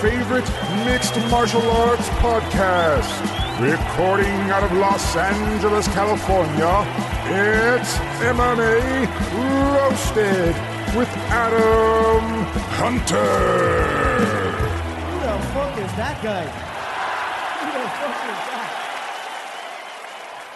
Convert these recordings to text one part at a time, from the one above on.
favorite mixed martial arts podcast. Recording out of Los Angeles, California, it's MMA Roasted with Adam Hunter. Who the fuck is that guy? Who the fuck is that?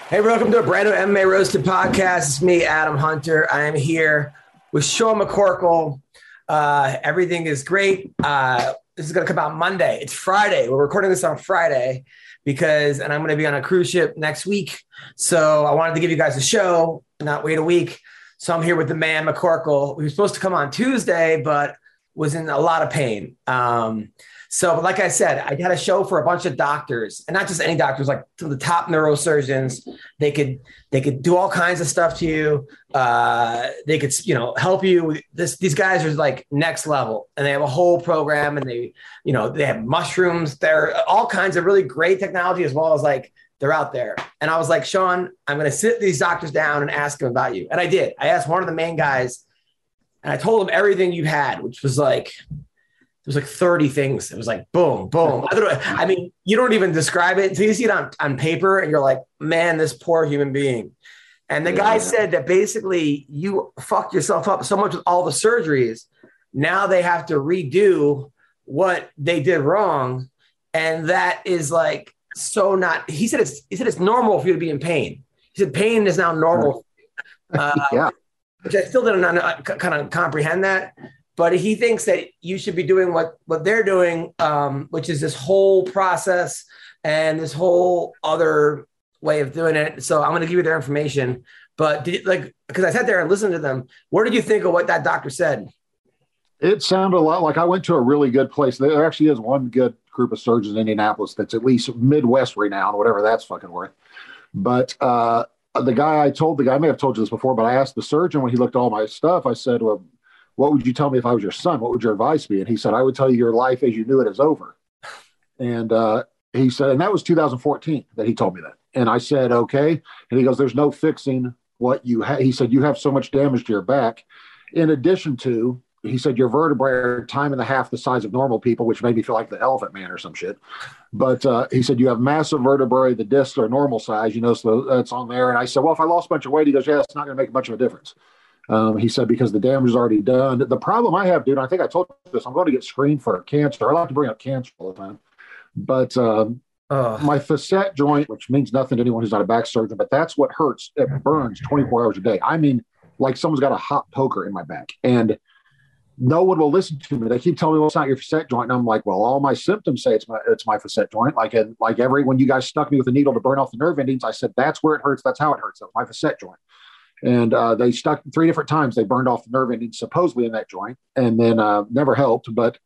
Hey, welcome to a brand new MMA Roasted podcast. It's me, Adam Hunter. I am here with Sean McCorkle. Uh, everything is great. Uh, this is going to come out Monday. It's Friday. We're recording this on Friday because, and I'm going to be on a cruise ship next week. So I wanted to give you guys a show, not wait a week. So I'm here with the man McCorkle. We were supposed to come on Tuesday, but was in a lot of pain. Um, so, like I said, I had a show for a bunch of doctors, and not just any doctors, like some of the top neurosurgeons. They could they could do all kinds of stuff to you. Uh, they could you know help you. This these guys are like next level, and they have a whole program, and they you know they have mushrooms. They're all kinds of really great technology, as well as like they're out there. And I was like, Sean, I'm going to sit these doctors down and ask them about you. And I did. I asked one of the main guys, and I told him everything you had, which was like was like 30 things. It was like boom, boom. I, don't know, I mean, you don't even describe it until you see it on, on paper and you're like, man, this poor human being. And the guy said that basically you fucked yourself up so much with all the surgeries. Now they have to redo what they did wrong. And that is like so not, he said it's, he said it's normal for you to be in pain. He said pain is now normal. Uh, Yeah. which I still didn't uh, kind of comprehend that. But he thinks that you should be doing what what they're doing, um, which is this whole process and this whole other way of doing it. So I'm going to give you their information. But did, like, because I sat there and listened to them, what did you think of what that doctor said? It sounded a lot like I went to a really good place. There actually is one good group of surgeons in Indianapolis that's at least Midwest renowned, whatever that's fucking worth. But uh, the guy I told the guy, I may have told you this before, but I asked the surgeon when he looked at all my stuff, I said, Well, what would you tell me if I was your son? What would your advice be? And he said, I would tell you your life as you knew it is over. And uh, he said, and that was 2014 that he told me that. And I said, okay. And he goes, there's no fixing what you have. He said, you have so much damage to your back. In addition to, he said, your vertebrae are time and a half the size of normal people, which made me feel like the elephant man or some shit. But uh, he said, you have massive vertebrae. The discs are normal size, you know, so that's on there. And I said, well, if I lost a bunch of weight, he goes, yeah, it's not going to make much of a difference. Um, he said, because the damage is already done. The problem I have, dude, I think I told you this, I'm going to get screened for cancer. I like to bring up cancer all the time. But um, Oh, my facet joint, which means nothing to anyone who's not a back surgeon, but that's what hurts. It burns 24 hours a day. I mean, like someone's got a hot poker in my back. And no one will listen to me. They keep telling me, well, it's not your facet joint. And I'm like, well, all my symptoms say it's my it's my facet joint. Like and like every when you guys stuck me with a needle to burn off the nerve endings, I said that's where it hurts. That's how it hurts. That's my facet joint. And uh, they stuck three different times. They burned off the nerve endings supposedly in that joint, and then uh, never helped. But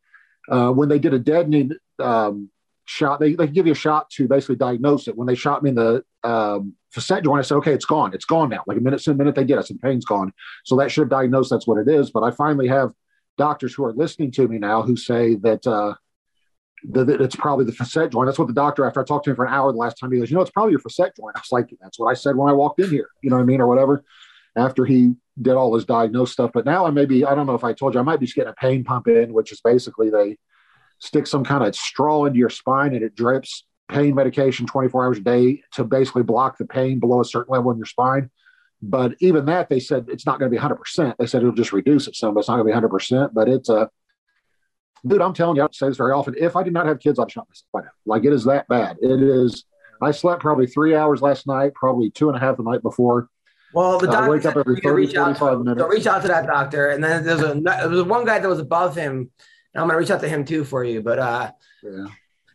uh, when they did a deadening um, shot, they, they give you a shot to basically diagnose it. When they shot me in the um, facet joint, I said, okay, it's gone. It's gone now. Like a minute, a minute they did, I said, pain's gone. So that should diagnose that's what it is. But I finally have doctors who are listening to me now who say that, uh, that that it's probably the facet joint. That's what the doctor, after I talked to him for an hour the last time, he goes, you know, it's probably your facet joint. I was like, that's what I said when I walked in here, you know what I mean, or whatever, after he did all his diagnosed stuff. But now I maybe, I don't know if I told you, I might be just getting a pain pump in, which is basically they stick some kind of straw into your spine and it drips pain medication 24 hours a day to basically block the pain below a certain level in your spine. But even that, they said it's not going to be 100%. They said it'll just reduce it some, but it's not going to be 100%. But it's a, dude, I'm telling you, I say this very often. If I did not have kids, I'd shot myself. Like it is that bad. It is. I slept probably three hours last night, probably two and a half the night before. Well, the doctor wake up every 30, reach out, 45 minutes. so reach out to that doctor, and then there's a there was one guy that was above him. And I'm gonna reach out to him too for you, but uh, Yeah.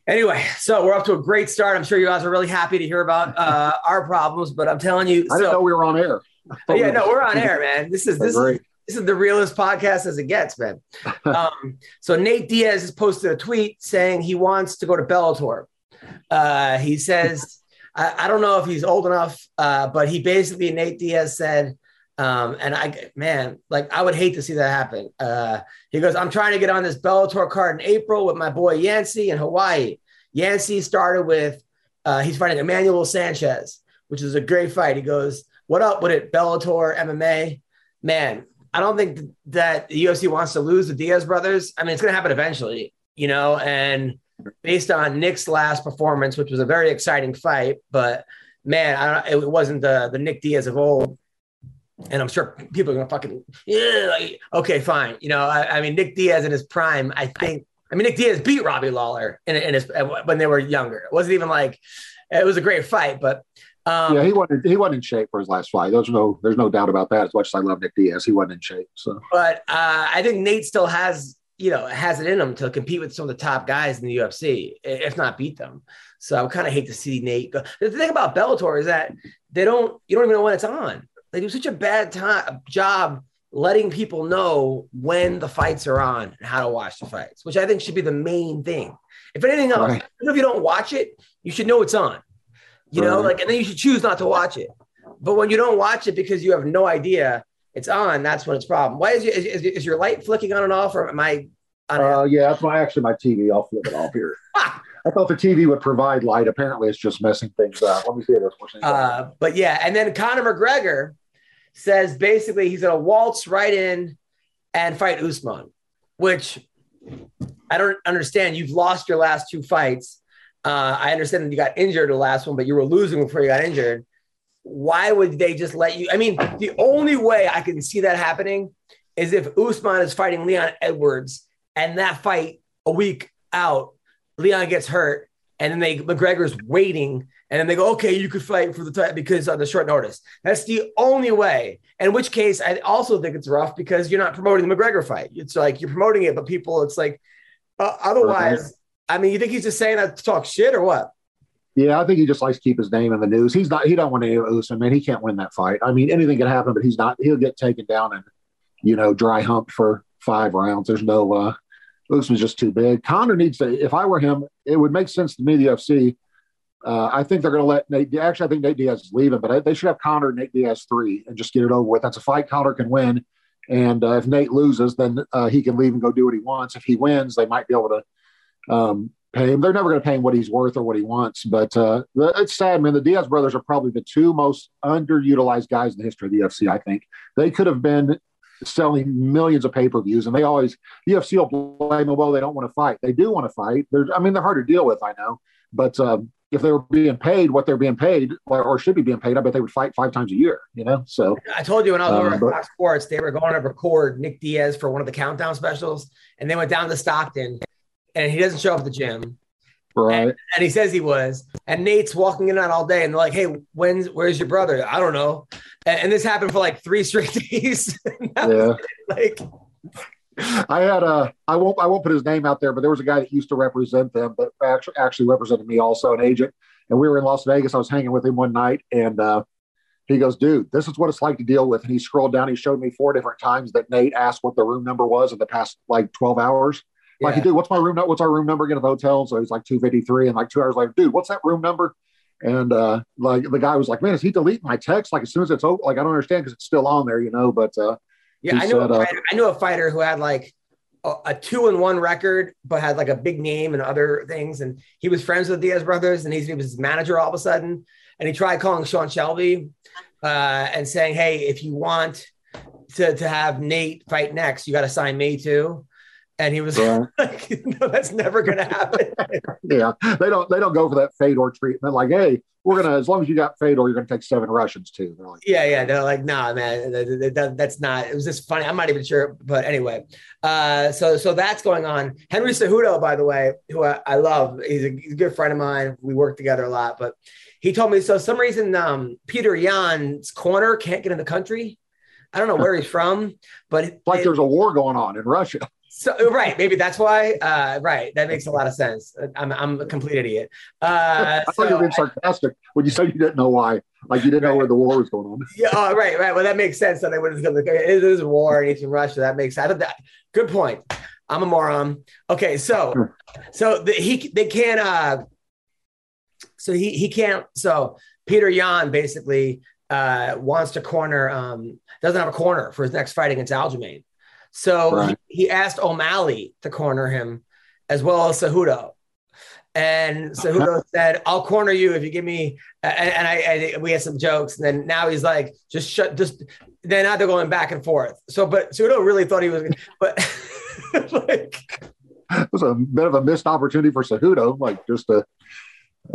Anyway, so we're off to a great start. I'm sure you guys are really happy to hear about uh, our problems, but I'm telling you, I didn't know we were on air. Oh, yeah, no, we're on air, man. This is this is this is the realest podcast as it gets, man. Um, so Nate Diaz has posted a tweet saying he wants to go to Bellator. Uh, he says, I, I, don't know if he's old enough, uh, but he basically, Nate Diaz said, um, and I, man, like I would hate to see that happen. Uh, he goes, I'm trying to get on this Bellator card in April with my boy Yancy in Hawaii. Yancy started with, uh, he's fighting Emmanuel Sanchez, which is a great fight. He goes, What up with it, Bellator MMA? Man, I don't think that the UFC wants to lose the Diaz brothers. I mean, it's to happen eventually, you know, and based on Nick's last performance, which was a very exciting fight, but man, I don't, it wasn't the, the Nick Diaz of old and I'm sure people are gonna fucking yeah, like, okay, fine. You know, I, I, mean, Nick Diaz in his prime, I think. I mean, Nick Diaz beat Robbie Lawler in, in his when they were younger. It wasn't even like it was a great fight, but um, yeah, he wasn't he wasn't in shape for his last fight. There's no there's no doubt about that. As much as I love Nick Diaz, he wasn't in shape. So, but uh, I think Nate still has you know it has it in him to compete with some of the top guys in the UFC, if not beat them. So I would kind of hate to see Nate go. The thing about Bellator is that they don't you don't even know when it's on. They do such a bad time job letting people know when the fights are on and how to watch the fights, which I think should be the main thing. If anything else, right. if you don't watch it, you should know it's on. You right. know, like, and then you should choose not to watch it. But when you don't watch it because you have no idea it's on, that's when it's problem. Why is, is, is your light flicking on and off, or am I? Uh, yeah, that's my actually my TV. I'll flip it off here. I thought the TV would provide light. Apparently, it's just messing things up. Let me see this. Uh, but yeah, and then Conor McGregor says basically he's going to waltz right in and fight Usman, which I don't understand. You've lost your last two fights. Uh, I understand that you got injured the last one, but you were losing before you got injured. Why would they just let you? I mean, the only way I can see that happening is if Usman is fighting Leon Edwards and that fight a week out, Leon gets hurt, and then they McGregor's waiting and then they go, okay, you could fight for the title because on the short notice. That's the only way. In which case, I also think it's rough because you're not promoting the McGregor fight. It's like you're promoting it, but people, it's like uh, otherwise. I mean, you think he's just saying that to talk shit or what? Yeah, I think he just likes to keep his name in the news. He's not. He don't want to Usman. Man, he can't win that fight. I mean, anything can happen, but he's not. He'll get taken down and you know dry humped for five rounds. There's no. uh Usman's just too big. Conor needs to. If I were him, it would make sense to me. The UFC uh, I think they're going to let Nate. Actually, I think Nate Diaz is leaving, but I, they should have Conor and Nate Diaz three and just get it over with. That's a fight Conor can win, and uh, if Nate loses, then uh, he can leave and go do what he wants. If he wins, they might be able to um, pay him. They're never going to pay him what he's worth or what he wants. But uh, it's sad, man. The Diaz brothers are probably the two most underutilized guys in the history of the UFC. I think they could have been selling millions of pay per views, and they always the UFC will blame them. Well, they don't want to fight. They do want to fight. They're, I mean, they're hard to deal with. I know, but um, if they were being paid what they're being paid or, or, should be being paid, I bet they would fight five times a year, you know? So I told you when I was over um, at Fox Sports, they were going to record Nick Diaz for one of the countdown specials and they went down to Stockton and he doesn't show up at the gym. Right. And, and, he says he was. And Nate's walking in out all day and they're like, hey, when's where's your brother? I don't know. And, and this happened for like three straight days. yeah. Like I had a I won't I won't put his name out there, but there was a guy that used to represent them, but actually actually represented me also, an agent. And we were in Las Vegas. I was hanging with him one night, and uh, he goes, "Dude, this is what it's like to deal with." And he scrolled down. He showed me four different times that Nate asked what the room number was in the past like twelve hours. Yeah. Like, dude, what's my room? Number? What's our room number again at the hotel? So he's like two fifty three, and like two hours later, dude, what's that room number? And uh, like the guy was like, "Man, is he delete my text? Like as soon as it's over, like I don't understand because it's still on there, you know." But uh, yeah, I knew said, a uh, fighter, I knew a fighter who had like a, a, two and one record, but had like a big name and other things. And he was friends with Diaz brothers, and he was his manager all of a sudden. And he tried calling Sean Shelby uh, and saying, "Hey, if you want to to have Nate fight next, you got to sign me too." And he was yeah. like, "No, that's never going to happen." yeah, they don't they don't go for that Fedor treatment. Like, hey, we're gonna as long as you got Fedor, you're gonna take seven Russians too. They're like, yeah, yeah. They're like, nah, man, that, that, that's not. It was just funny. I'm not even sure, but anyway. Uh, so so that's going on. Henry Cejudo, by the way, who I, I love, he's a, he's a, good friend of mine. We work together a lot, but he told me so. Some reason, um, Peter Yan's corner can't get in the country. I don't know where he's from, but like it, there's a war going on in Russia. So right, maybe that's why. Uh, right, that makes a lot of sense. I'm I'm a complete idiot. Uh, I thought you were being sarcastic when you said you didn't know why, like you didn't right. know where the war was going on. Yeah, oh, right, right. Well, that makes sense. That they would have it is a war in Eastern Russia. That makes sense. That, good point. I'm a moron. Okay, so so the, he they can't uh so he he can't. So Peter Yan basically uh, wants to corner. Um, doesn't have a corner for his next fight against Aljamain. So Right. he, he asked O'Malley to corner him, as well as Cejudo. And Cejudo said, "I'll corner you if you give me." And, and I, I, we had some jokes. And then now he's like, "Just shut." Just then now they're going back and forth. So, but Cejudo really thought he was, but like, It was a bit of a missed opportunity for Cejudo, like just to.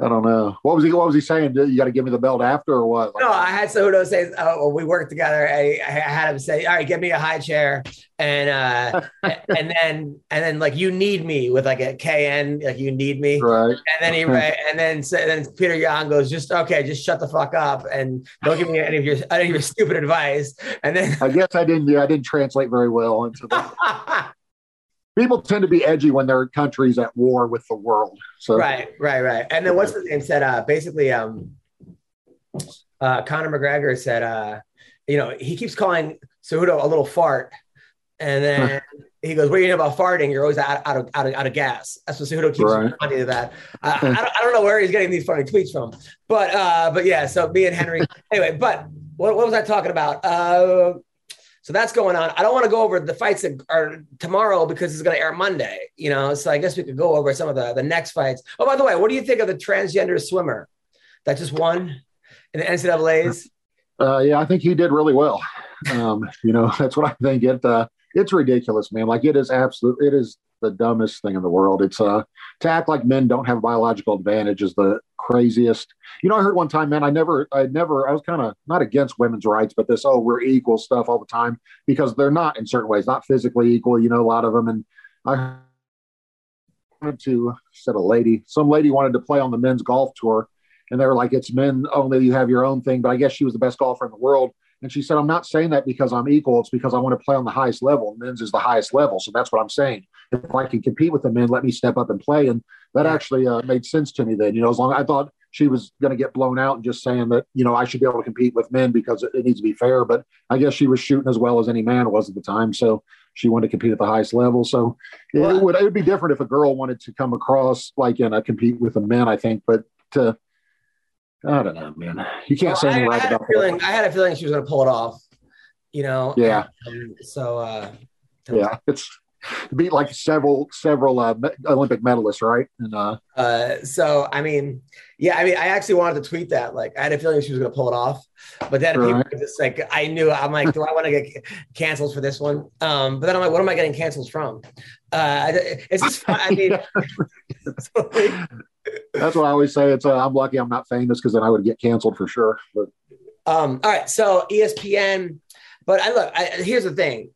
I don't know. What was he? What was he saying? You got to give me the belt after, or what? No, I had Cejudo say, "Oh, well, we worked together." I, I had him say, "All right, give me a high chair," and uh, and then and then like you need me with like a KN, like you need me, Right. and then he and then so, then Peter Yan goes, "Just okay, just shut the fuck up and don't give me any of your any of your stupid advice." And then I guess I didn't. Yeah, I didn't translate very well into the. People tend to be edgy when their country's at war with the world. So right, right, right. And then what's his name said? Uh, basically, um, uh, Conor McGregor said, uh, you know, he keeps calling Cejudo a little fart, and then he goes, "What do you know about farting? You're always out, out of out of out of gas." That's what Cejudo keeps Right. responding to that. Uh, I, don't, I don't know where he's getting these funny tweets from, but uh, but yeah. So me and Henry, anyway. But what, what was I talking about? Uh, so that's going on. I don't want to go over the fights that are tomorrow because it's going to air Monday. You know, so I guess we could go over some of the the next fights. Oh, by the way, what do you think of the transgender swimmer that just won in the NCAA's? uh, yeah, I think he did really well. Um, you know, that's what I think. It uh, it's ridiculous, man. Like it is absolute. It is the dumbest thing in the world. It's uh to act like men don't have biological advantage is the craziest. You know, I heard one time, man. I never, I never, I was kind of not against women's rights, but this oh we're equal stuff all the time because they're not in certain ways, not physically equal. You know, a lot of them, and I wanted to said a lady, some lady wanted to play on the men's golf tour, and they were like, "It's men only. You have your own thing." But I guess she was the best golfer in the world, and she said, "I'm not saying that because I'm equal. It's because I want to play on the highest level. Men's is the highest level, so that's what I'm saying. If I can compete with the men, let me step up and play." And that actually uh, made sense to me then. You know, as long as I thought she was going to get blown out and just saying that you know I should be able to compete with men because it, it needs to be fair. But I guess she was shooting as well as any man was at the time, so she wanted to compete at the highest level. So it would it would be different if a girl wanted to come across like in a compete with the men. I think, but to I don't know, man. You can't say I, anything I right had a about feeling. that. I had a feeling she was going to pull it off. You know. Yeah. Um, so. Uh, Yeah, it's beat like several several uh, Olympic medalists, right? And uh, Uh, so I mean, yeah, I mean, I actually wanted to tweet that. Like, I had a feeling she was going to pull it off, but then people Right. were just like, I knew. I'm like, do I want to get canceled for this one? Um, but then I'm like, what am I getting canceled from? Uh, it's just. I mean, so, like, that's what I always say. It's uh, I'm lucky I'm not famous because then I would get canceled for sure. But Um, all right, so ESPN, but I look. I, here's the thing: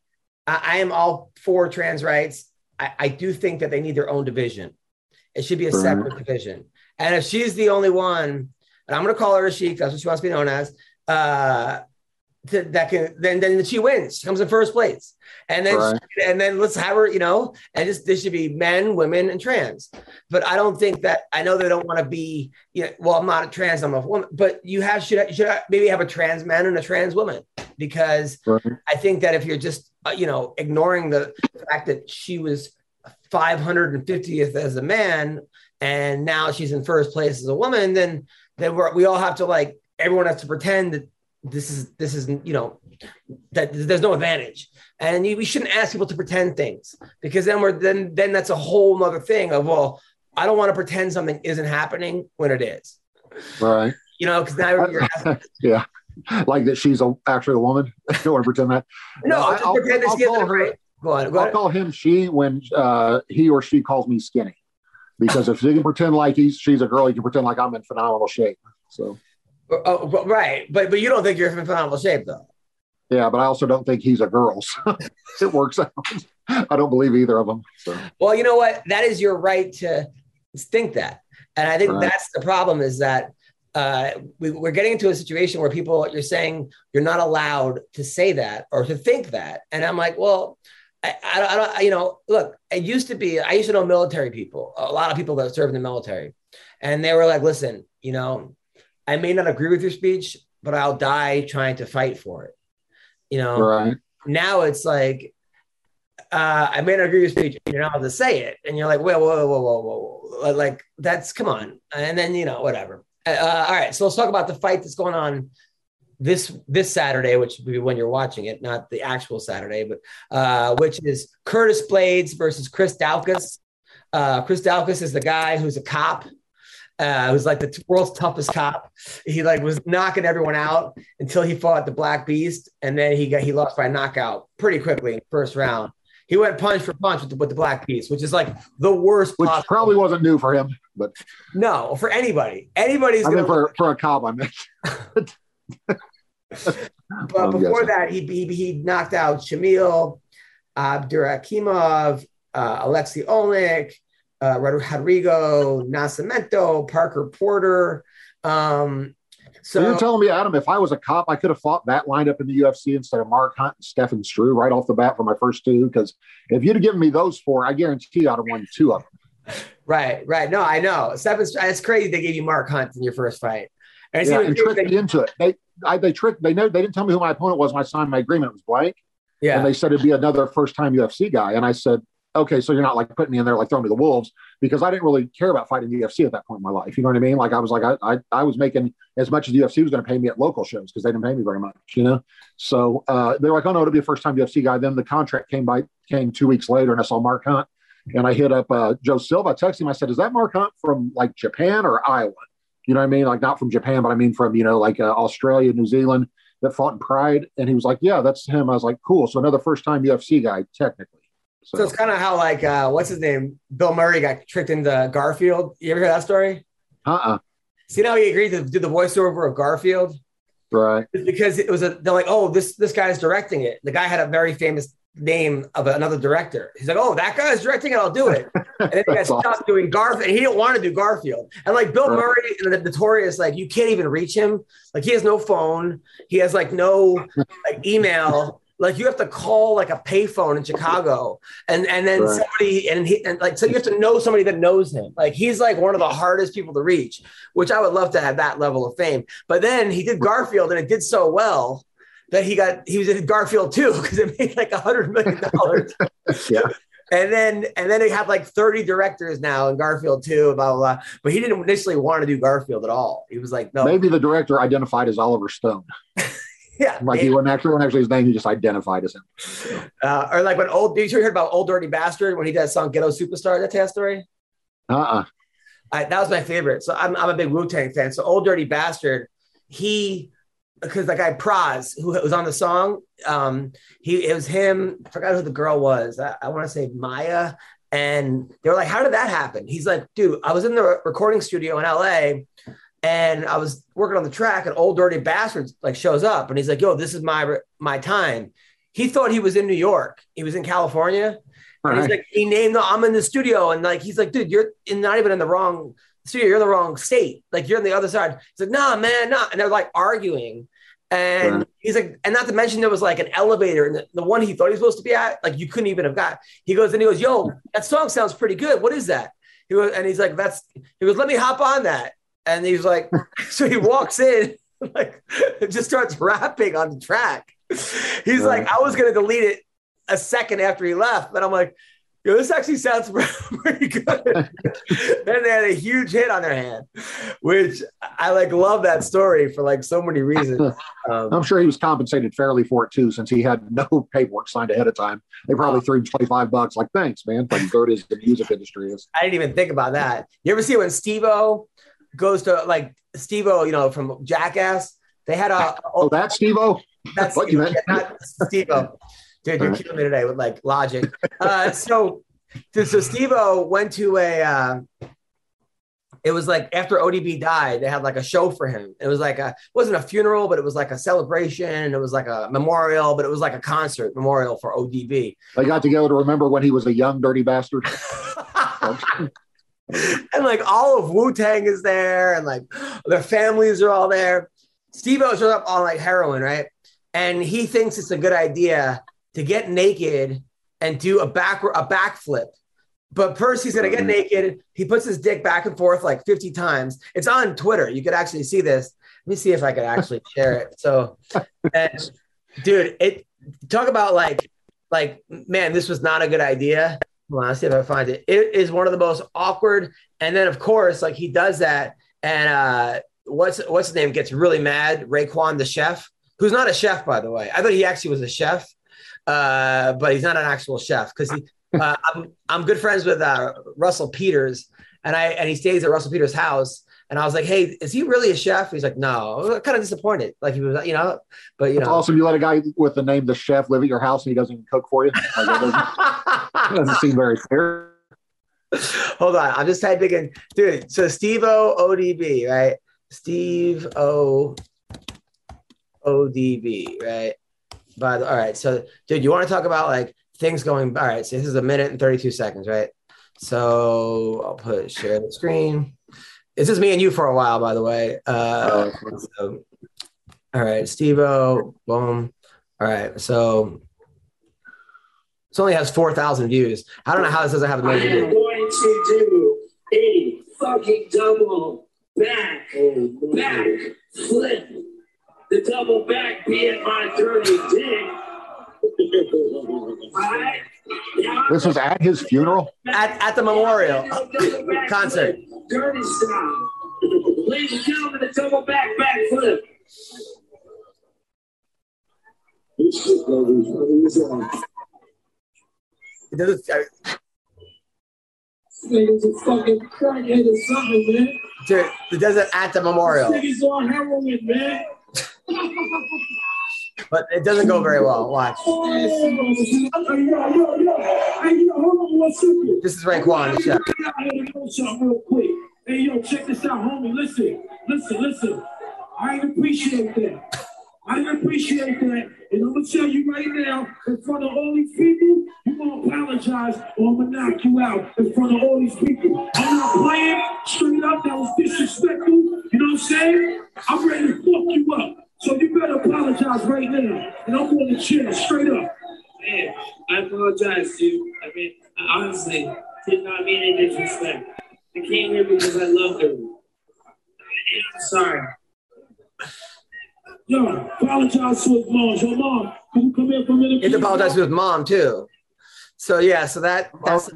I, I am all for trans rights. I, I do think that they need their own division. It should be a Right. separate division. And if she's the only one, and I'm going to call her a she, that's what she wants to be known as. Uh, to, that can then then she wins. She comes in first place, and then Right. and then let's have her. You know, and just this should be men, women, and trans. But I don't think that I know they don't want to be. You know, well, I'm not a trans. I'm a woman. But you have should should maybe have a trans man and a trans woman because right. I think that if you're just uh, you know ignoring the fact that she was 550th as a man and now she's in first place as a woman, then then we're, we all have to like everyone has to pretend that this is this is you know that there's no advantage and you, we shouldn't ask people to pretend things because then we're then then that's a whole nother thing of well i don't want to pretend something isn't happening when it is Right. you know because now you're asking, yeah. Like that she's a, actually a woman. I don't want to pretend that. no I- just I'll- pretend I'll call her- right go on go I'll call him she when uh, he or she calls me skinny. Because if she can pretend like he's she's a girl, he can pretend like I'm in phenomenal shape. So oh, but- right but but you don't think you're in phenomenal shape though yeah, but I also don't think he's a girl. So it works out. I don't believe either of them. So Well, you know what? That is your right to think that. And I think Right. that's the problem is that uh, we, we're getting into a situation where people, you're saying you're not allowed to say that or to think that. And I'm like, well, I, I, don't, I you know, look, it used to be, I used to know military people, a lot of people that served in the military. And they were like, listen, you know, I may not agree with your speech, but I'll die trying to fight for it. You know, right. now it's like uh, I may not agree with your speech. You're not allowed to say it, and you're like, whoa, whoa, whoa, whoa, whoa, whoa. like that's come on, and then you know whatever. Uh, all right, so let's talk about the fight that's going on this this Saturday, which will be when you're watching it, not the actual Saturday, but uh, which is Curtis Blaydes versus Chris Daukaus. Uh, Chris Daukaus is the guy who's a cop, uh, who's like the t- world's toughest cop. He like was knocking everyone out until he fought the Black Beast, and then he got he lost by knockout pretty quickly in the first round. He went punch for punch with the, with the Black Beast, which is like the worst. which possible- probably wasn't new for him, but no for anybody. Anybody's I mean for for a cop, I mean. But I'm before guessing. that, he, he he knocked out Shamil, Abdurakhimov, uh, Alexei Oleinik, uh, Rodrigo Nascimento, Parker Porter. Um, So so you're telling me, Adam, if I was a cop, I could have fought that lineup in the UFC instead of Mark Hunt and Stefan Struve right off the bat for my first two? Because if you'd have given me those four, I guarantee I'd have won two of them. right, right. No, I know. Seven. It's crazy they gave you Mark Hunt in your first fight. And, Yeah, and tricked they- me into it. They, I, they tricked. They know they didn't tell me who my opponent was when I signed my agreement. It was blank, yeah. and they said it'd be another first time UFC guy. And I said, okay, so you're not like putting me in there like throwing me the wolves because I didn't really care about fighting the UFC at that point in my life. You know what I mean? Like I was like I I, I was making as much as the UFC was going to pay me at local shows because they didn't pay me very much. You know, so uh, they're like, oh no, it'll be a first time UFC guy. Then the contract came by came two weeks later, and I saw Mark Hunt, and I hit up uh, Joe Silva. I texted him. I said, is that Mark Hunt from like Japan or Iowa? You know what I mean? Like not from Japan, but I mean from you know like uh, Australia, New Zealand that fought in Pride. And he was like, yeah, that's him. I was like, cool. So another first time UFC guy technically. So, So it's kind of how like uh, what's his name? Bill Murray got tricked into Garfield. You ever hear that story? uh-uh. See how he agreed to do the voiceover of Garfield? Right. It's because it was a they're like, oh, this this guy's directing it. The guy had a very famous name of another director. He's like, oh, that guy's directing it, I'll do it. And then he got That's stopped awesome. doing Garfield, and he didn't want to do Garfield. And like Bill Right. Murray and the notorious, like you can't even reach him. Like he has no phone, he has like no like email. Like you have to call like a payphone in Chicago, and and then Right. somebody and he and like so you have to know somebody that knows him. Like he's like one of the hardest people to reach, which I would love to have that level of fame. But then he did Garfield, and it did so well that he got he was in Garfield too because it made like a hundred million dollars. Yeah. And then and then they have like 30 directors now in Garfield too, blah, blah blah. But he didn't initially want to do Garfield at all. He was like, no, Maybe the director identified as Oliver Stone. yeah. Like he wasn't actually, wasn't actually his name. He just identified as him. Uh, or like when old did you heard about Old Dirty Bastard when he did that song Ghetto Supastar, that tale story? Uh-uh. I, that was my favorite. So I'm, I'm a big Wu Tang fan. So Old Dirty Bastard, he because the guy Pras who was on the song, um, he it was him. I forgot who the girl was. I, I want to say Maya, and they were like, "How did that happen?" He's like, "Dude, I was in the recording studio in L.A." And I was working on the track, and old dirty bastard like shows up, and he's like, "Yo, this is my my time." He thought he was in New York. He was in California, and he's like, he named the, I'm in the studio. And like, he's like, dude, you're in, not even in the wrong studio. You're in the wrong state. Like, you're on the other side. He's like, nah, man, nah. And they're like arguing. And Right. he's like, and not to mention there was like an elevator and the, the one he thought he was supposed to be at, like you couldn't even have got. He goes, and he goes, yo, that song sounds pretty good. What is that? He goes, and he's like, that's, he goes, let me hop on that. And he's like, so he walks in, like, just starts rapping on the track. He's like, I was going to delete it a second after he left, but I'm like, yo, this actually sounds pretty good. then they had a huge hit on their hand, which I like love that story for like so many reasons. Um, I'm sure he was compensated fairly for it too, since he had no paperwork signed ahead of time. They probably threw him 25 bucks. Like, thanks, man. Like, good as the music industry is. I didn't even think about that. You ever see when Steve-O goes to like Steve-O, you know, from Jackass? They had a Oh, that's Steve O. That's What you meant? not Steve-O. Dude, you're killing me today with like logic. Uh, so, so, so Steve-O went to a. Uh, it was like after ODB died, they had like a show for him. It was like a it wasn't a funeral, but it was like a celebration. And it was like a memorial, but it was like a concert memorial for ODB. They got together to remember when he was a young dirty bastard. and like all of Wu Tang is there, and like their families are all there. Steve O shows up on like heroin, right? And he thinks it's a good idea to get naked and do a back a backflip. But first, he's gonna get mm-hmm. naked. He puts his dick back and forth like 50 times. It's on Twitter. You could actually see this. Let me see if I could actually share it. So, and, dude, it talk about like like, man, this was not a good idea. On, let's see if I find it. It is one of the most awkward. And then, of course, like he does that, and uh, what's what's his name gets really mad. Raekwon, the chef, who's not a chef, by the way. I thought he actually was a chef, uh, but he's not an actual chef because. Uh, I'm I'm good friends with uh, Russell Peters, and I and he stays at Russell Peters' house. And I was like, "Hey, is he really a chef?" He's like, "No." I was kind of disappointed. Like he was, you know, but you It's know, awesome. You let a guy with the name the chef live at your house and he doesn't even cook for you. Like, that, doesn't, doesn't seem very fair. Hold on, I'm just typing in, dude. So Steve O ODB, right? Steve O ODB, right? By the all right, so dude, you want to talk about like things going? All right, so this is a minute and 32 seconds, right? So I'll put share the screen. This is me and you for a while, by the way. Uh, so, all right, Steve O, boom. All right, so this only has 4,000 views. I don't know how this doesn't have a I million I am going to do a fucking double back, back flip. The double back being my dirty dick. Alright? Now, This was at his funeral. At, at the memorial concert. Dirty style. Ladies and gentlemen, the double back back flip. This shit gonna be funny as hell. It doesn't, uh, Niggas a fucking crackhead or something, man. dude, it doesn't at the memorial, Niggas on heroin, man. but it doesn't go very well. Watch. One. This is Raekwon, something real quick. Hey, yo, check this out, homie. Listen, listen, listen. I appreciate that. I appreciate that. And I'm gonna tell you right now, in front of all these people, you gonna apologize or I'm gonna knock you out in front of all these people. I'm not playing straight up. That was disrespectful. You know what I'm saying? I'm ready to fuck you up. So you better apologize right now. And I'm going to chill straight up. Man, I apologize, dude. I mean, I honestly did not mean any disrespect. I came here because I love her. I'm sorry. Yo, apologize to his mom. Your mom, can you come here for a minute? He had to apologize to his mom too. So yeah, so that that's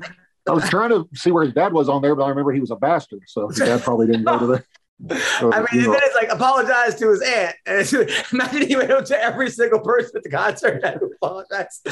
I was trying to see where his dad was on there, but I remember he was a bastard, so his dad probably didn't go to the. To I mean, and funeral. then it's like apologize to his aunt. And imagine he went up to every single person at the concert and apologized.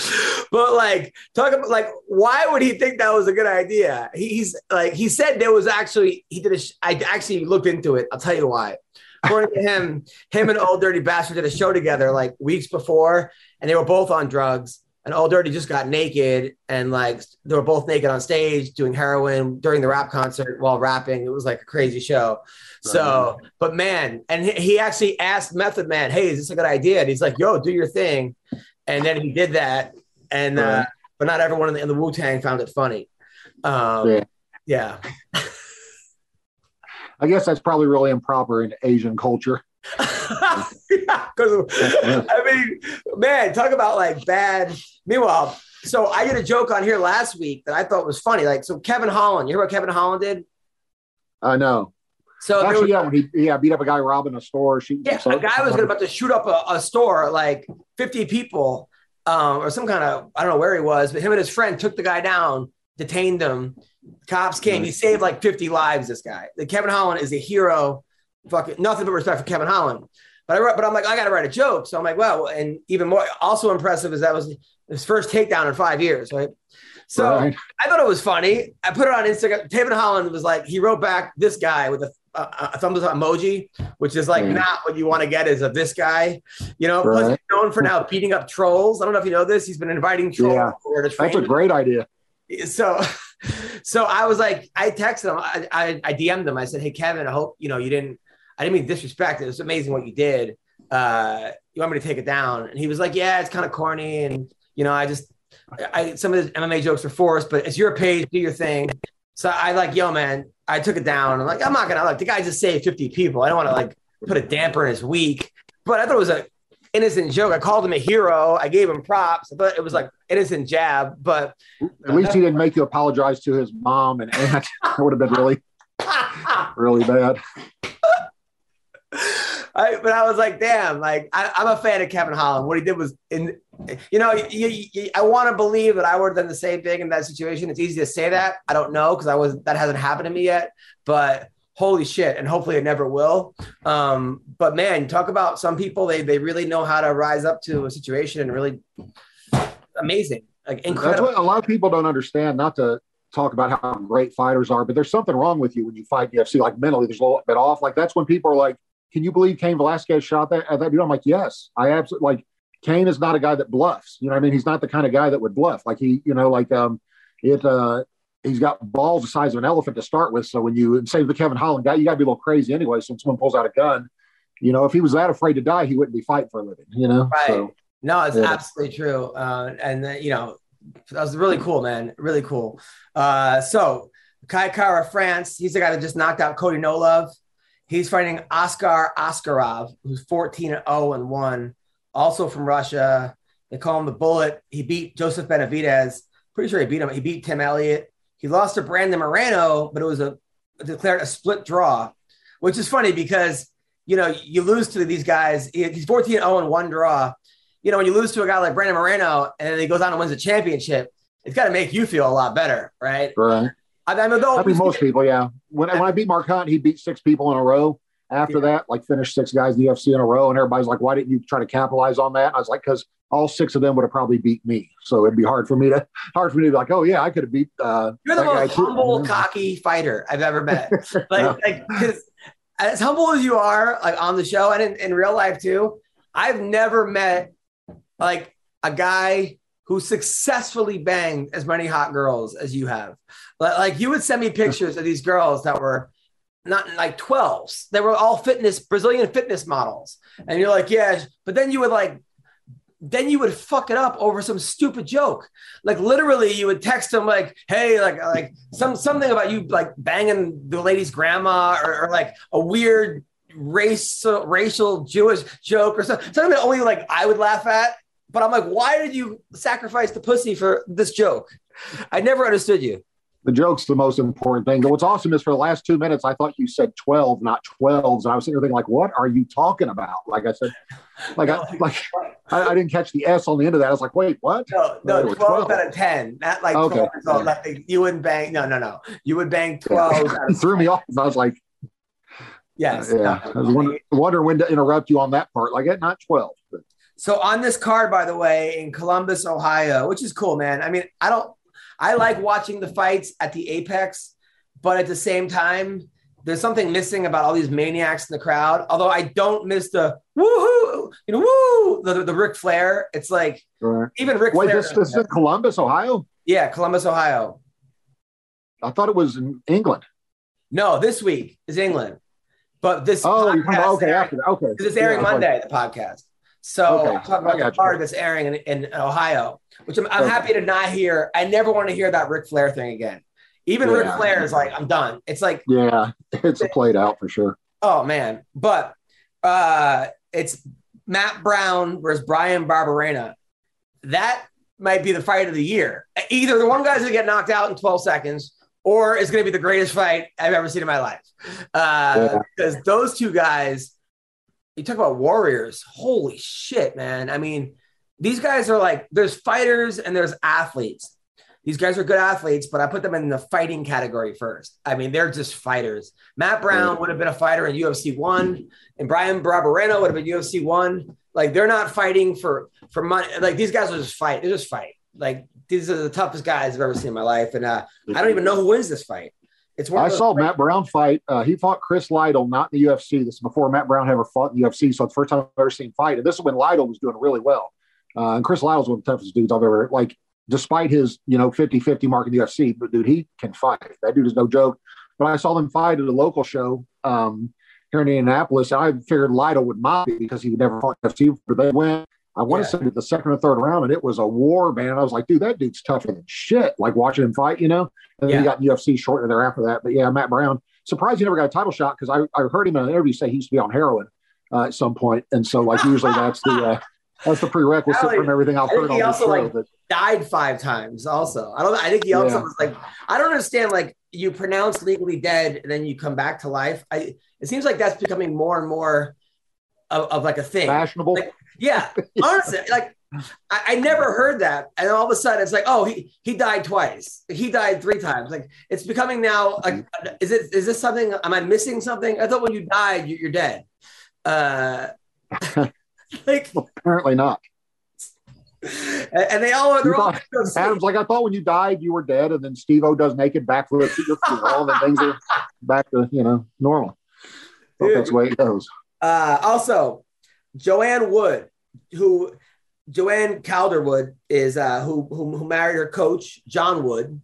But like, talk about like, why would he think that was a good idea? He- He's like, he said there was actually he did a. sh- I actually looked into it. I'll tell you why. According to him, him and Old Dirty Bastard did a show together like weeks before, and they were both on drugs. And Old Dirty just got naked, and like they were both naked on stage doing heroin during the rap concert while rapping. It was like a crazy show. So, but man, and he, actually asked Method Man, "Hey, is this a good idea?" And he's like, "Yo, do your thing." And then he did that, and uh, but not everyone in the, in the Wu Tang found it funny. Um, Yeah. yeah. I guess that's probably really improper in Asian culture. Because I mean, man, talk about like bad. Meanwhile, so I did a joke on here last week that I thought was funny. Like, so Kevin Holland, you hear what Kevin Holland did? I know. So Actually, was- yeah, when he yeah beat up a guy robbing a store, shooting. Yeah, a guy was about to shoot up a, a store, like 50 people, um, or some kind of I don't know where he was, but him and his friend took the guy down, detained him. Cops came. He saved like 50 lives. This guy, the Kevin Holland, is a hero. Fucking nothing but respect for Kevin Holland. But I wrote, but I'm like, I got to write a joke. So I'm like, well, and even more, also impressive is that was his first takedown in five years, right? So Right. I thought it was funny. I put it on Instagram. Kevin Holland was like, he wrote back this guy with a, a, a thumbs up emoji, which is like Yeah. not what you want to get is of this guy. You know, plus he's known for now beating up trolls. I don't know if you know this. He's been inviting trolls Yeah. That's a great idea. So, so I was like, I texted him. I, I, I DM'd him. I said, Hey, Kevin, I hope you know you didn't. I didn't mean disrespect. It was amazing what you did. Uh, you want me to take it down? And he was like, Yeah, it's kind of corny, and you know, I just, I some of the MMA jokes are forced, but it's your page, do your thing. So I like, yo, man, I took it down. I'm like, I'm not gonna like the guy just saved 50 people. I don't want to like put a damper in his week. But I thought it was a innocent joke. I called him a hero. I gave him props. Thought it was like innocent jab, but At least he didn't make you apologize to his mom and aunt. that would have been really, really bad. I, but I was like, damn, like I, I'm a fan of Kevin Holland. What he did was in, you know, you, you, I want to believe that I would have done the same thing in that situation. It's easy to say that. I don't know because I was that hasn't happened to me yet. But holy shit, and hopefully it never will. Um, but man, talk about some people they they really know how to rise up to a situation and really amazing, like That's incredible. what a lot of people don't understand. Not to talk about how great fighters are, but there's something wrong with you when you fight UFC. Like mentally, there's a little bit off. Like that's when people are like, "Can you believe Cain Velasquez shot that at that dude?" I'm like, "Yes, I absolutely like." Cain is not a guy that bluffs. You know, what I mean, he's not the kind of guy that would bluff. Like he, you know, like um, it. uh He's got balls the size of an elephant to start with. So when you and say the Kevin Holland guy, you got to be a little crazy anyway. So when someone pulls out a gun, you know, if he was that afraid to die, he wouldn't be fighting for a living. You know, Right. so No, it's Yeah. absolutely true. Uh, and uh, you know, that was really cool, man. Really cool. Uh, so Kai Kara France, he's the guy that just knocked out Cody No Love. He's fighting Askar Askarov, who's 14 and 0 and 1, also from Russia. They call him the Bullet. He beat Joseph Benavidez. Pretty sure he beat him. He beat Tim Elliott. He lost to Brandon Moreno, but it was a declared a split draw, which is funny because you know you lose to these guys. He's 14 0 and one draw. You know when you lose to a guy like Brandon Moreno and then he goes on and wins a championship, it's got to make you feel a lot better, right? right. I, I mean, though, I mean, most people, yeah. When, when I beat Mark Hunt, he beat six people in a row. After Yeah. that, like finished six guys in the UFC in a row, and everybody's like, "Why didn't you try to capitalize on that?" And I was like, "Because all six of them would have probably beat me, so it'd be hard for me to hard for me to be like, oh yeah, I could have beat." Uh, You're the most too." humble, cocky fighter I've ever met. Like, like, because as humble as you are, like on the show and in, in real life too, I've never met like a guy who successfully banged as many hot girls as you have. Like, like you would send me pictures of these girls that were not like 12s. They were all fitness, Brazilian fitness models. And you're like, yeah, but then you would like, then you would fuck it up over some stupid joke. Like literally, you would text them like, "Hey, like, like some something about you like banging the lady's grandma, or, or like a weird race racial Jewish joke, or something, something that only like I would laugh at." But I'm like, why did you sacrifice the pussy for this joke? I never understood you. The joke's the most important thing. But what's awesome is for the last two minutes, I thought you said 12, not 12s. And I was sitting there thinking, like, what are you talking about? Like I said, like, no, I, like I, I, didn't catch the S on the end of that. I was like, wait, what? No, no, 12, 12 out of 10. Not like okay. 12. Like you wouldn't bang. No, no, no. You would bang 12. threw me off. I was like, yes. Uh, yeah. No, I was wondering, wondering when to interrupt you on that part. Like, at not 12. So on this card, by the way, in Columbus, Ohio, which is cool, man. I mean, I don't, I like watching the fights at the Apex, but at the same time, there's something missing about all these maniacs in the crowd. Although I don't miss the woohoo, you know, woo, the the Ric Flair. It's like Right. even Ric Wait, Flair. this, this is Columbus, Ohio. yeah, Columbus, Ohio. I thought it was in England. No, this week is England, but this Oh, podcast okay, airing- after that. Okay, because it's airing Yeah, I was like, Monday, the podcast. So Okay, I'm talking about the you. card that's airing in, in Ohio, which I'm, I'm Okay. happy to not hear. I never want to hear that Ric Flair thing again. Even Ric Flair is like, I'm done. It's like, yeah, it's a played out for sure. oh man. But uh it's Matt Brown versus Bryan Barberena. That might be the fight of the year. Either the one guy's gonna get knocked out in 12 seconds, or it's gonna be the greatest fight I've ever seen in my life. Uh because those two guys, you talk about warriors. Holy shit, man. I mean, these guys are like there's fighters and there's athletes. These guys are good athletes, but I put them in the fighting category first. I mean, they're just fighters. Matt Brown would have been a fighter in UFC one, and Bryan Barberena would have been UFC one. Like they're not fighting for for money. Like these guys are just fight. They just fight. Like these are the toughest guys I've ever seen in my life, and uh, I don't even know who wins this fight. It's. I saw Matt Brown fight. Uh, he fought Chris Lytle, not in the UFC. This is before Matt Brown ever fought in the UFC. So it's the first time I've ever seen fight. And this is when Lytle was doing really well. Uh, and Chris Lytle's one of the toughest dudes I've ever, like, despite his, you know, 50 50 mark in the UFC, but dude, he can fight. That dude is no joke. But I saw them fight at a local show um, here in Indianapolis. And I figured Lytle would not be because he would never fought UFC. But they went, I want Yeah. to say the second or third round, and it was a war, man. I was like, dude, that dude's tougher than shit. Like watching him fight, you know? And then Yeah. he got UFC shortly thereafter that. But yeah, Matt Brown, surprised he never got a title shot because I, I heard him in an interview say he used to be on heroin uh, at some point. And so, like, usually that's the. Uh, that's the prerequisite Really? from everything I've heard he on this show. like, that- died five times also i don't i think he also Yeah. was like i don't understand like you pronounce legally dead and then you come back to life i it seems like that's becoming more and more of, of like a thing. Fashionable. Like, yeah, honestly, like I, I never heard that, and all of a sudden it's like, oh, he he died twice. He died three times. Like it's becoming now. Like, is it is this something? Am I missing something? I thought when you died, you, you're dead. Uh, like, Apparently not. and, and they all they're You all thought- Adam's like, I thought when you died, you were dead, and then Steve O does naked backflips at your funeral, and things are back to you know normal. Thought that's the way it goes. Uh, also, Joanne Wood, who Joanne Calderwood is, uh, who, who who married her coach John Wood,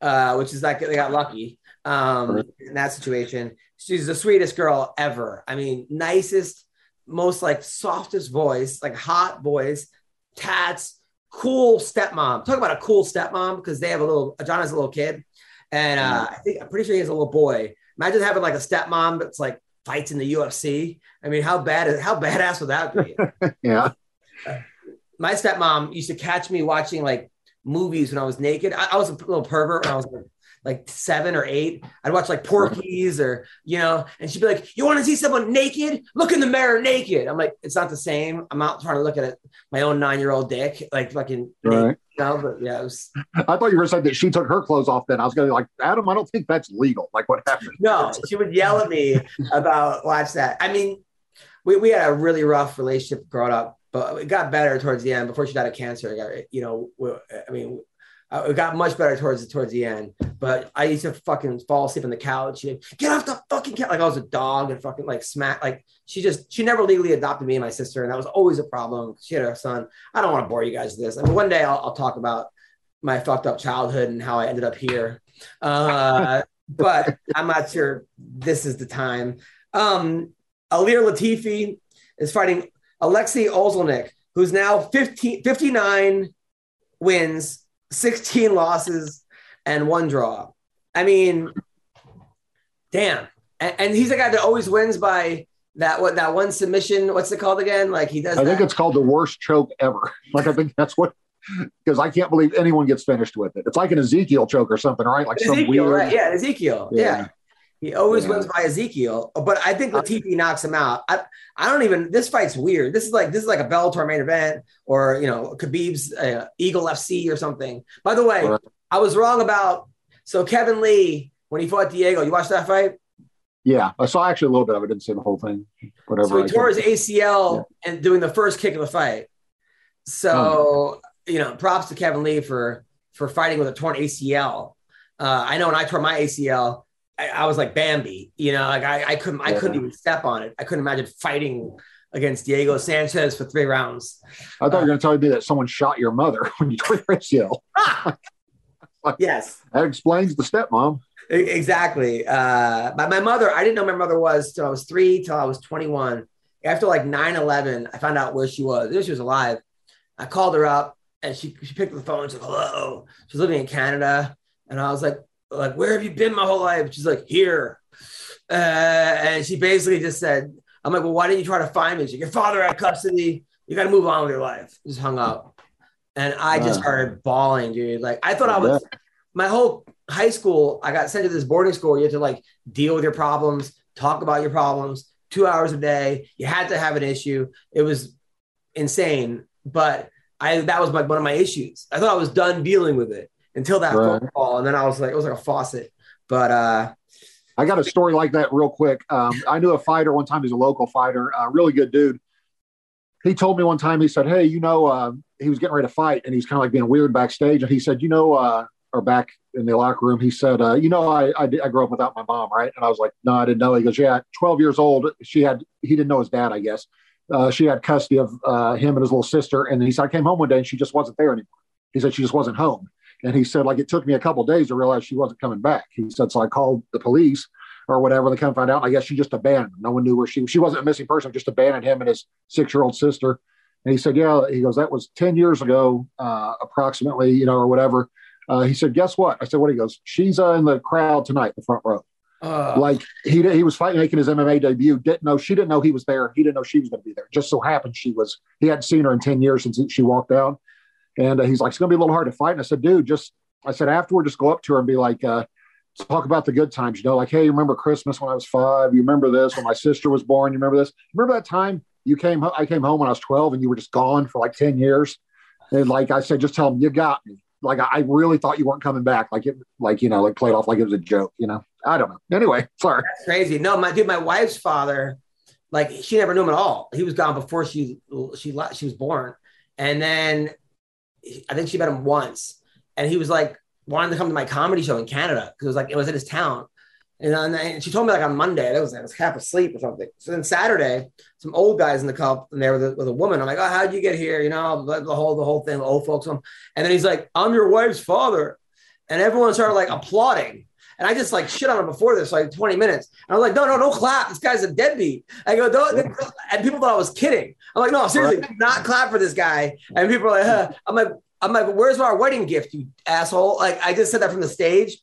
uh, which is like they got lucky um, in that situation. She's the sweetest girl ever. I mean, nicest, most like softest voice, like hot voice, tats, cool stepmom. Talk about a cool stepmom because they have a little. John has a little kid, and uh, I think I'm pretty sure he has a little boy. Imagine having like a stepmom that's like fights in the UFC. I mean, how bad is how badass would that be? Yeah, My stepmom used to catch me watching like movies when I was naked. I, I was a little pervert when I was like, like seven or eight. I'd watch like Porky's or you know, and she'd be like, "You want to see someone naked? Look in the mirror naked." I'm like, "It's not the same." I'm not trying to look at it, my own nine year old dick, like fucking naked, right. you know, but yeah, it was I thought you were saying that she took her clothes off. Then I was going to be like, Adam, I don't think that's legal. Like, what happened? No, she would yell at me about watch that. I mean, we, we had a really rough relationship growing up, but it got better towards the end. Before she died of cancer, it got, you know, we, I mean, uh, it got much better towards towards the end. But I used to fucking fall asleep on the couch. She'd get off the fucking couch like I was a dog and fucking like smack. Like she just she never legally adopted me and my sister, and that was always a problem. She had her son. I don't want to bore you guys with this. I mean, one day I'll, I'll talk about my fucked up childhood and how I ended up here. Uh, but I'm not sure this is the time. Um, Ilir Latifi is fighting Alexei Oleinik, who's now 15, 59 wins, 16 losses, and one draw. I mean, damn. And, and he's the guy that always wins by that what that one submission. What's it called again? Like he does. I think it's called the worst choke ever. Like, I think that's what. Because I can't believe anyone gets finished with it. It's like an Ezekiel choke or something, right? Like some Ezekiel, weird. right? Yeah, Ezekiel. Yeah. Yeah. He always Yeah. wins by Ezekiel, but I think Latifi knocks him out. I, I don't even. This fight's weird. This is like this is like a Bellator main event, or you know, Khabib's uh, Eagle FC or something. By the way, Right. I was wrong about. So Kevin Lee when he fought Diego, you watched that fight? Yeah, I saw actually a little bit of it. Didn't see the whole thing. Whatever. So he I tore his ACL and doing the first kick of the fight. So you know, props to Kevin Lee for for fighting with a torn ACL. Uh, I know when I tore my ACL, I, I was like Bambi. You know, like I, I couldn't I couldn't even step on it. I couldn't imagine fighting against Diego Sanchez for three rounds. I thought you were going to tell me that someone shot your mother when you tore your ACL. Ah! yes, That explains the stepmom. exactly. Uh, but my mother, I didn't know my mother was till I was three, till I was 21. After like 9 11, I found out where she was. She was alive. I called her up and she, she picked up the phone. She's like, hello. She's living in Canada. And I was like, like, where have you been my whole life? She's like, here. Uh, and she basically just said, I'm like, well, why didn't you try to find me? She's like, your father had custody. You got to move on with your life. Just hung up. And I just started bawling, dude. Like, I thought I was, my whole high school, I got sent to this boarding school where you had to like deal with your problems, talk about your problems, two hours a day. You had to have an issue. It was insane. But I that was my one of my issues. I thought I was done dealing with it until that Right. phone call. And then I was like, it was like a faucet. But uh I got a story like that real quick. Um, I knew a fighter one time. He's a local fighter, a really good dude. He told me one time. He said, "Hey, you know, uh, he was getting ready to fight, and he's kind of like being weird backstage." And he said, "You know, uh, or back in the locker room, he said, uh, you know, I, I I grew up without my mom, right?" And I was like, "No, I didn't know." He goes, "Yeah, 12 years old. She had he didn't know his dad, I guess. Uh, she had custody of uh, him and his little sister, and he said I came home one day and she just wasn't there anymore. He said she just wasn't home." And he said, like, it took me a couple days to realize she wasn't coming back. He said, so I called the police or whatever. They come find out. I guess she just abandoned. No one knew where she she wasn't a missing person, just abandoned him and his six year old sister. And he said, Yeah, he goes, that was 10 years ago, uh, approximately, you know, or whatever. Uh, he said, Guess what? I said, What? He goes, She's uh, in the crowd tonight, the front row. uh, Like he he was fighting, making his MMA debut. Didn't know she didn't know he was there. He didn't know she was going to be there. Just so happened she was. He hadn't seen her in ten years since she walked out, and uh, he's like, "It's going to be a little hard to fight." And I said, "Dude, just," I said, afterward, just go up to her and be like, uh, "Talk about the good times." You know, like, "Hey, you remember Christmas when I was five? You remember this when my sister was born? You remember this? Remember that time You came. I came home when I was 12, and you were just gone for like 10 years. And like I said, just tell them you got me. Like I I really thought you weren't coming back. Like it, like you know, like played off like it was a joke. You know, I don't know. Anyway, sorry. That's crazy. No, my dude, my wife's father, like she never knew him at all. He was gone before she she she was born, and then I think she met him once, and he was like wanting to come to my comedy show in Canada because it was like it was in his town. And, then, and she told me like on Monday, I was, I was half asleep or something. So then Saturday, some old guys in the cup, and there with a, with a woman. I'm like, oh, how'd you get here? You know, the, the whole the whole thing, old folks. Um, and then he's like, I'm your wife's father, and everyone started like applauding. And I just like shit on him before this, like 20 minutes. And I was like, no, no, don't clap. This guy's a deadbeat. I go, don't. And people thought I was kidding. I'm like, no, seriously, do not clap for this guy. And people are like, huh. I'm like, I'm like, where's our wedding gift, you asshole? Like, I just said that from the stage.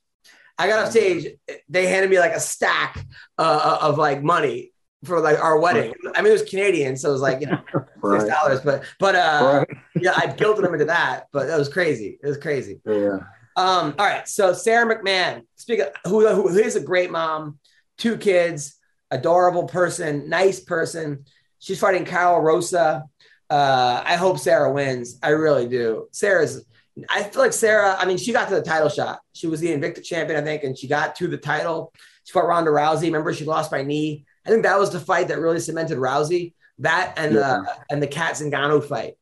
I got off stage. They handed me like a stack uh, of like money for like our wedding. I mean, it was Canadian, so it was like you know six Right. dollars. But but uh, Right. yeah, I guilted them into that. But that was crazy. It was crazy. Yeah. Um, all right. So Sara McMann, speak of, who, who is a great mom, two kids, adorable person, nice person. She's fighting Karol Rosa. Uh, I hope Sarah wins. I really do. Sarah's. I feel like Sarah. I mean, she got to the title shot. She was the Invicta champion, I think, and she got to the title. She fought Ronda Rousey. Remember, she lost by knee. I think that was the fight that really cemented Rousey. That and Yeah. the and the Cat Zingano fight.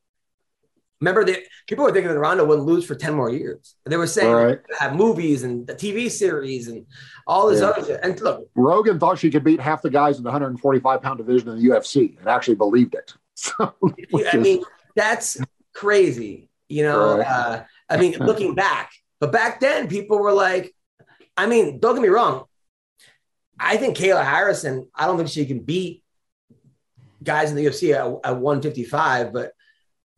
Remember that people were thinking that Ronda wouldn't lose for 10 more years. They were saying Right. have movies and the TV series and all this Yeah. other shit. And look, Rogan thought she could beat half the guys in the 145 pound division in the UFC and actually believed it. So, I is- mean, that's crazy. You know, Right. uh, I mean, looking back, but back then people were like, I mean, don't get me wrong. I think Kayla Harrison, I don't think she can beat guys in the UFC at, at 155, but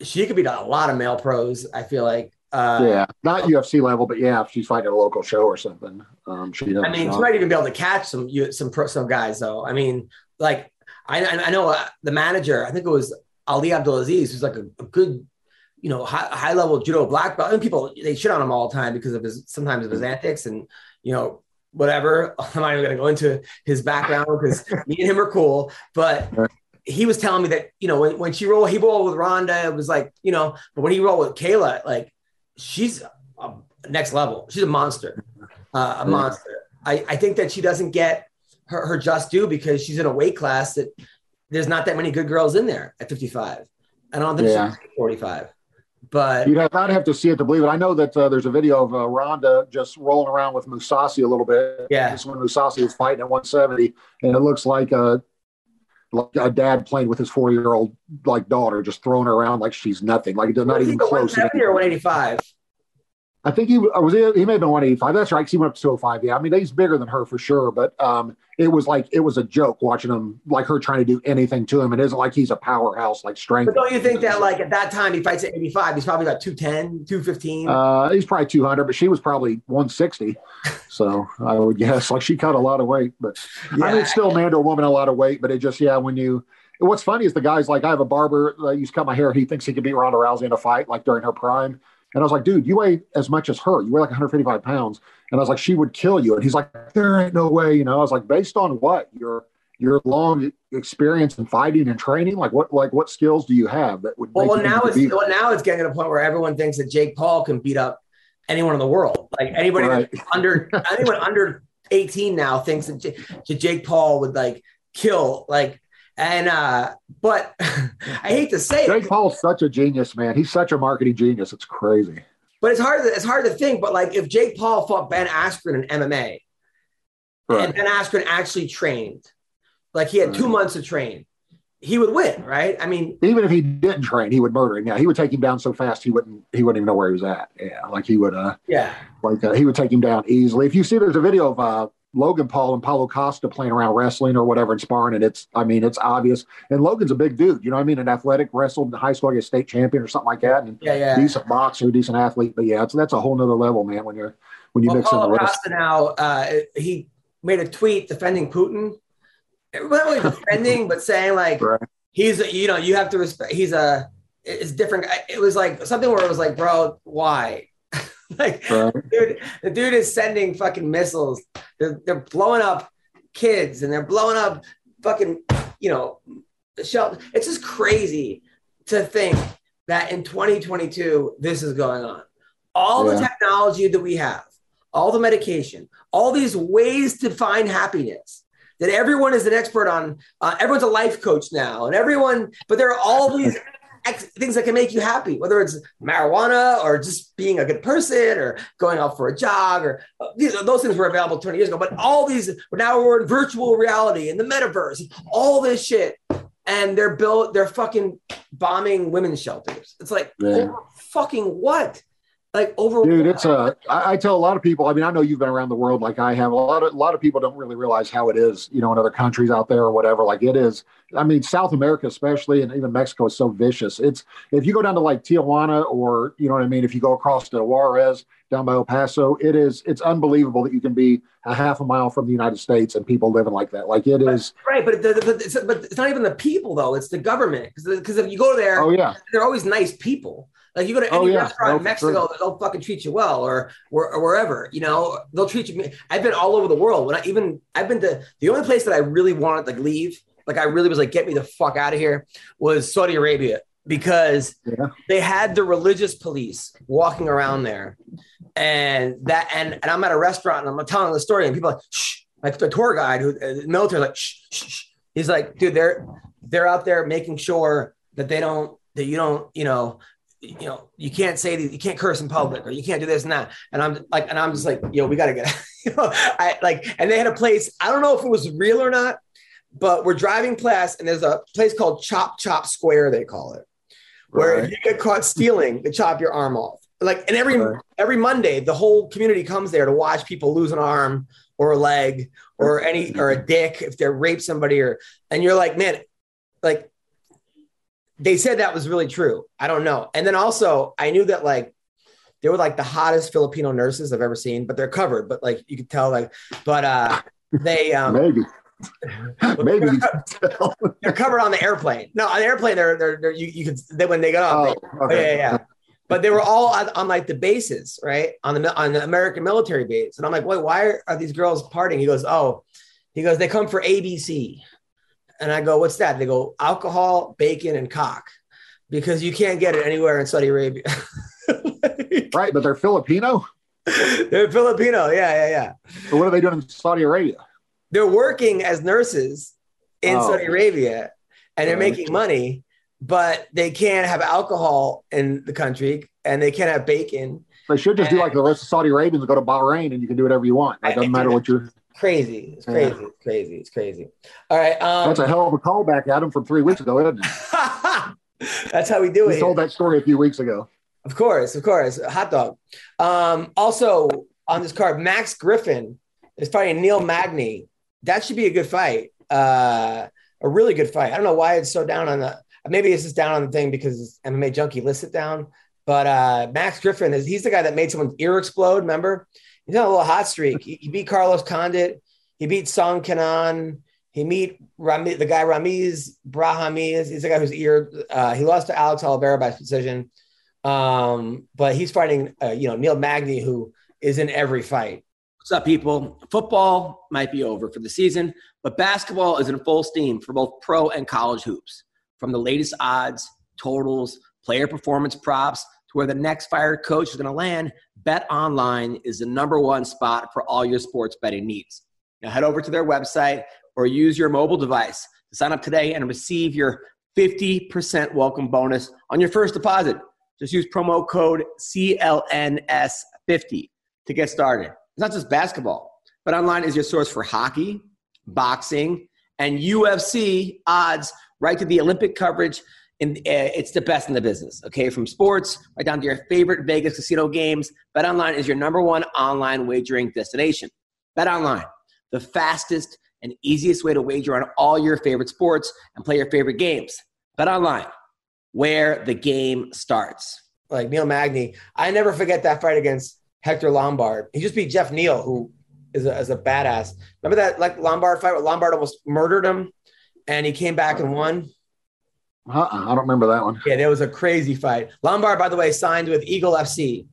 she could beat a lot of male pros. I feel like. Uh, yeah, not UFC level, but yeah, if she's fighting a local show or something, um, she. I mean, she might even be able to catch some some pro, some guys though. I mean, like I I I know uh, the manager. I think it was Ali Abdelaziz, who's like a, a good, you know, high, high level judo black belt. And people they shit on him all the time because of his sometimes of his antics and you know whatever. I'm not even going to go into his background because me and him are cool, but. He was telling me that you know when, when she rolled, he rolled with Ronda. It was like you know, but when he rolled with Kayla, like she's a next level. She's a monster, uh, a monster. I, I think that she doesn't get her, her just due because she's in a weight class that there's not that many good girls in there at 55. I don't think Yeah. she's 45. But You'd have, I'd have to see it to believe it. I know that uh, there's a video of uh, Ronda just rolling around with Mousasi a little bit. Yeah. This is when Mousasi was fighting at 170, and it looks like a like a dad playing with his four year old like daughter, just throwing her around like she's nothing. Like it's not even close. 170 or 185. I think he was he, may have been 185. That's right. 'cause He went up to 205. Yeah. I mean, he's bigger than her for sure. But um, it was like it was a joke watching him, like her trying to do anything to him. It isn't like he's a powerhouse, like strength. But don't you think that like at that time he fights at 85, he's probably got 210, 215? Uh, he's probably 200, but she was probably 160. So I would guess like she cut a lot of weight, but I mean, it's still man to a woman a lot of weight, but it just, yeah, when you, what's funny is the guy's like, I have a barber that used to cut my hair. He thinks he could beat Ronda Rousey in a fight, like during her prime. And I was like, dude, you weigh as much as her. You weigh like 155 pounds. And I was like, she would kill you. And he's like, there ain't no way. You know, I was like, based on what? Your your long experience in fighting and training? Like what like what skills do you have that would well, make well you now it's well, now it's getting to the point where everyone thinks that Jake Paul can beat up anyone in the world. Like anybody Right. under anyone under 18 now thinks that, J- that Jake Paul would like kill like and uh but I hate to say it, Jake Paul's such a genius, man. He's such a marketing genius. It's crazy. but it's hard to, it's hard to think but like if Jake Paul fought Ben Askren in MMA and Ben Askren actually trained like he had 2 months to train he would win right I mean Even if he didn't train, he would murder him. Yeah, he would take him down so fast he wouldn't he wouldn't even know where he was at. Yeah, like he would uh yeah like uh, he would take him down easily. If you see, there's a video of uh Logan Paul and Paulo Costa playing around wrestling or whatever and sparring, and it's I mean it's obvious. And Logan's a big dude, you know what I mean? An athletic, wrestled in high school, like a state champion or something like that, and yeah yeah decent boxer, decent athlete. But yeah, it's, that's a whole nother level, man. When you're when you well, mix in the Paulo wrestling. Costa now uh, he made a tweet defending Putin. Not really defending, but saying like Right. he's a, you know you have to respect. He's a it's different. It was like something where it was like, bro, why? like, Right. dude, the dude is sending fucking missiles. They're they're blowing up kids and they're blowing up fucking you know shelter. It's just crazy to think that in 2022 this is going on. All the technology that we have, all the medication, all these ways to find happiness. That everyone is an expert on. Uh, everyone's a life coach now, and everyone. But there are all these things that can make you happy, whether it's marijuana or just being a good person or going out for a jog or uh, these, those things were available 20 years ago. But all these now we're in virtual reality and the metaverse, all this shit, and they're built. They're fucking bombing women's shelters. It's like Yeah. fucking what? Like over Dude, it's a. I I tell a lot of people. I mean, I know you've been around the world like I have. A lot of a lot of people don't really realize how it is, you know, in other countries out there or whatever. Like it is. I mean, South America especially, and even Mexico is so vicious. It's if you go down to like Tijuana or you know what I mean. If you go across to Juarez down by El Paso, it is. It's unbelievable that you can be a half a mile from the United States and people living like that. Like it is. right, but, the, but, it's, but it's not even the people though; it's the government. Because if you go there, Oh yeah. they're always nice people. Like you go to any Oh, yeah. restaurant No, in Mexico, sure. they'll fucking treat you well, or, or or wherever. You know, they'll treat you. I've been all over the world. When I even I've been to the only place that I really wanted to like, leave, like I really was like, get me the fuck out of here, was Saudi Arabia because Yeah. they had the religious police walking around there, and that and and I'm at a restaurant and I'm telling the story, and people are like, shh, like the tour guide who uh, the military like, shh, shh, shh. He's like, dude, they're they're out there making sure that they don't that you don't you know you know you can't say these, you can't curse in public or you can't do this and that and i'm like and i'm just like yo we gotta get you know i like and they had a place i don't know if it was real or not but we're driving past and there's a place called chop chop square they call it where if Right. you get caught stealing they chop your arm off like and every Right. every monday the whole community comes there to watch people lose an arm or a leg or any or a dick if they rape somebody or and you're like man like they said that was really true i don't know and then also i knew that like they were like the hottest filipino nurses i've ever seen but they're covered but like you could tell like but uh they um Maybe. Maybe. can tell. they're covered on the airplane no on the airplane they're they're, they're you, you could they, when they got off they, Oh, okay. yeah, yeah, yeah. But they were all on, on like the bases, right? On the on the American military base. And I'm like, wait, why are, are these girls partying? He goes, oh, he goes, they come for ABC. And I go, what's that? They go, alcohol, bacon, and cock, because you can't get it anywhere in Saudi Arabia. Right, but they're Filipino. They're Filipino, yeah, yeah, yeah. So what are they doing in Saudi Arabia? They're working as nurses in Oh. Saudi Arabia, and they're making money, but they can't have alcohol in the country, and they can't have bacon. They should just do like the rest of Saudi Arabians and go to Bahrain and you can do whatever you want. It doesn't matter what you're. Crazy. It's Yeah. crazy. It's crazy. It's crazy. All right. Um, That's a hell of a callback, Adam, from three weeks ago, isn't it? that's how we do We it. told that story a few weeks ago. Of course, of course. Hot dog. Um, also on this card, Max Griffin is fighting Neil Magny. That should be a good fight. Uh, a really good fight. I don't know why it's so down on the. Maybe it's just down on the thing because MMA Junkie lists it down. But uh, Max Griffin is he's the guy that made someone's ear explode. Remember, he's on a little hot streak. He, beat Carlos Condit. He beat Song Kenan. He meet Rami, the guy Ramiz Brahimaj. He's the guy whose ear uh, he lost to Alex Oliveira by decision. Um, but he's fighting, uh, you know, Neil Magny, who is in every fight. What's up, people? Football might be over for the season, but basketball is in full steam for both pro and college hoops. From the latest odds, totals, player performance props, to where the next fired coach is going to land, Bet Online is the number one spot for all your sports betting needs. Now head over to their website or use your mobile device to sign up today and receive your 50% welcome bonus on your first deposit. Just use promo code CLNS50 to get started. It's not just basketball, but online is your source for hockey, boxing, and UFC odds right to the Olympic coverage. And uh, it's the best in the business, okay? From sports right down to your favorite Vegas casino games, BetOnline is your number one online wagering destination. BetOnline, the fastest and easiest way to wager on all your favorite sports and play your favorite games. BetOnline, where the game starts. Like Neil Magny, I never forget that fight against Hector Lombard. He just beat Jeff Neal, who is a, is a badass. Remember that like Lombard fight where Lombard almost murdered him, and he came back and won. Uh-uh, I don't remember that one. Yeah, there was a crazy fight. Lombard, by the way, signed with Eagle FC,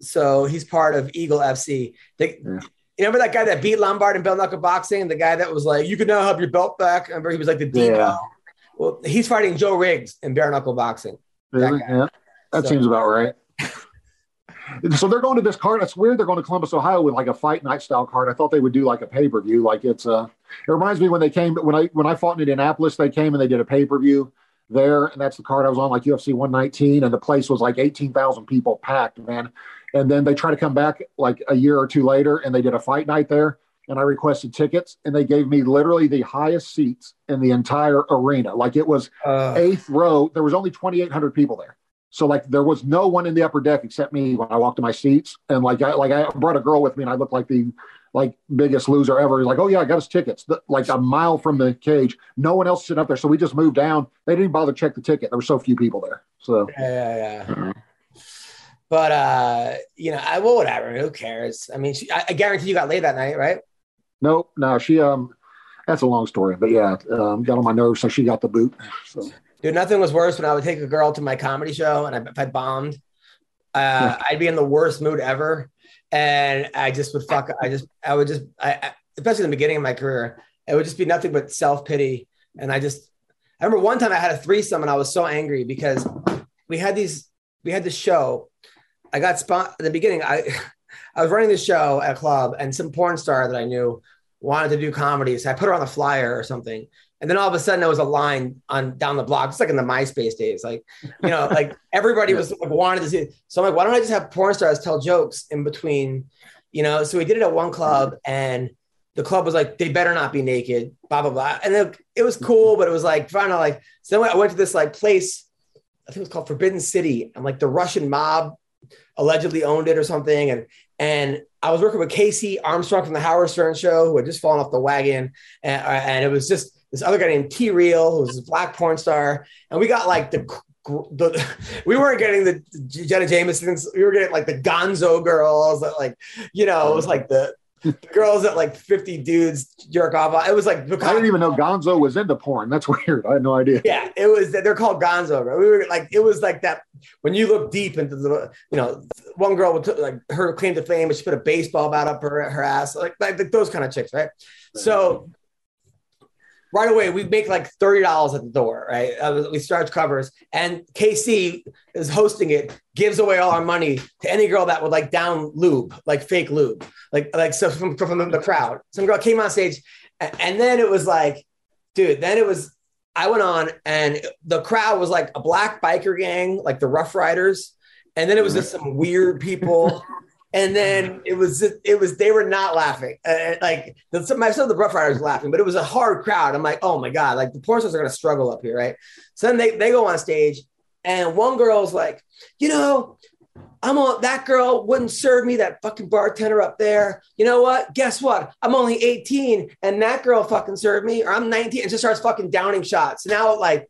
so he's part of Eagle FC. They, Yeah. You remember that guy that beat Lombard in belt knuckle boxing? The guy that was like, "You can now have your belt back." Remember, he was like the Deco. Yeah. Well, he's fighting Joe Riggs in bare knuckle boxing. Really? guy. Yeah, that So- seems about right. so they're going to this card. That's weird. They're going to Columbus, Ohio, with like a fight night style card. I thought they would do like a pay per view. Like it's uh It reminds me when they came when I when I fought in Indianapolis. They came and they did a pay per view there, and that's the card I was on, like UFC 119, and the place was like 18,000 people packed, man. And then they try to come back like a year or two later, and they did a fight night there. And I requested tickets, and they gave me literally the highest seats in the entire arena. Like it was Uh, eighth row. There was only 2,800 people there. So like there was no one in the upper deck except me when I walked to my seats. And like I like I brought a girl with me and I looked like the like biggest loser ever. He's like, oh yeah, I got us tickets. The- like a mile from the cage. No one else sitting up there. So we just moved down. They didn't bother to check the ticket. There were so few people there. So yeah, yeah, yeah. But uh, you know, I well, whatever. Who cares? I mean, she, I, I guarantee you got laid that night, right? nope, no, she um that's a long story. But yeah, um, got on my nerves, so she got the boot. So Dude, nothing was worse when I would take a girl to my comedy show and I, if I bombed, uh, I'd be in the worst mood ever. And I just would fuck, I just, I would just, I, I, especially in the beginning of my career, it would just be nothing but self pity. And I just, I remember one time I had a threesome and I was so angry because we had these, we had this show. I got spot in the beginning. I, I was running the show at a club and some porn star that I knew wanted to do comedy. So I put her on the flyer or something. And then all of a sudden there was a line on down the block. It's like in the MySpace days. Like, you know, like everybody was like wanted to see. it. So I'm like, why don't I just have porn stars tell jokes in between? You know, so we did it at one club and the club was like, they better not be naked, blah, blah, blah. And then it was cool, but it was like trying to like, so then I went to this like place, I think it was called Forbidden City, and like the Russian mob allegedly owned it or something. And and I was working with KC Armstrong from the Howard Stern show, who had just fallen off the wagon. And, uh, and it was just this other guy named T Real, who was this black porn star. And we got like the, the we weren't getting the Jenna Jamesons, we were getting like the gonzo girls that like, you know, it was like the, the girls that like 50 dudes jerk off. It was like I didn't even know Gonzo was into porn. That's weird. I had no idea. yeah, it was. They're called Gonzo. Bro. We were like, it was like that when you look deep into the, you know, one girl would like her claim to fame, but she put a baseball bat up her her ass, like, like those kind of chicks, right? So right away we make like thirty dollars at the door, right? Uh, we charge covers, and KC is hosting it, gives away all our money to any girl that would like down lube, like fake lube, like like so from from the crowd. Some girl came on stage, and then it was like, dude, then it was I went on and the crowd was like a black biker gang, like the Rough Riders, and then it was just some weird people. And then it was it was they were not laughing. Uh, like the, some myself the Rough Riders laughing, but it was a hard crowd. I'm like, oh my god, like the porn stars are gonna struggle up here, right? So then they they go on stage, and one girl's like, you know, I'm on that girl wouldn't serve me that fucking bartender up there. You know what? Guess what? I'm only 18 and that girl fucking served me, or I'm 19 and just starts fucking downing shots. Now, like,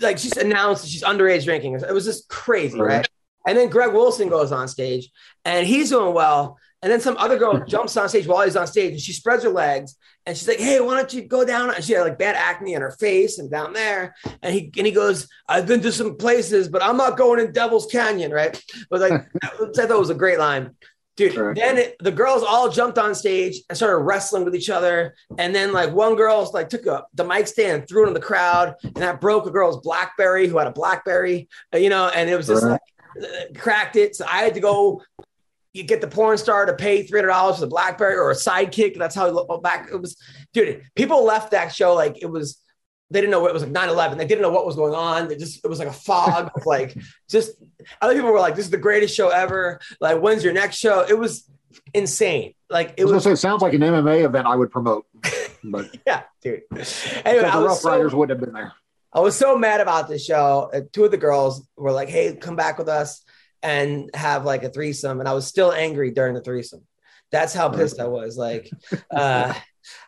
like she's announced that she's underage drinking. It was just crazy, right? And then Greg Wilson goes on stage and he's doing well. And then some other girl jumps on stage while he's on stage and she spreads her legs and she's like, Hey, why don't you go down? And she had like bad acne on her face and down there. And he and he goes, I've been to some places, but I'm not going in Devil's Canyon, right? But like I thought it was a great line. Dude, Right. then it, the girls all jumped on stage and started wrestling with each other. And then like one girl like took a, the mic stand, threw it in the crowd, and that broke a girl's Blackberry who had a Blackberry, uh, you know, and it was just Right. like cracked it. So I had to go you get the porn star to pay three hundred dollars for the BlackBerry or a sidekick. That's how it back. It was, dude. People left that show like it was. They didn't know what it was like 9-11. They didn't know what was going on. They just it was like a fog of like just other people were like, This is the greatest show ever. Like, when's your next show? It was insane. Like it was was say it sounds like an MMA event I would promote, but yeah, dude. Anyway, the Rough so, Riders wouldn't have been there. I was so mad about this show. Uh, two of the girls were like, "Hey, come back with us and have like a threesome," and I was still angry during the threesome. That's how pissed I was. Like, uh,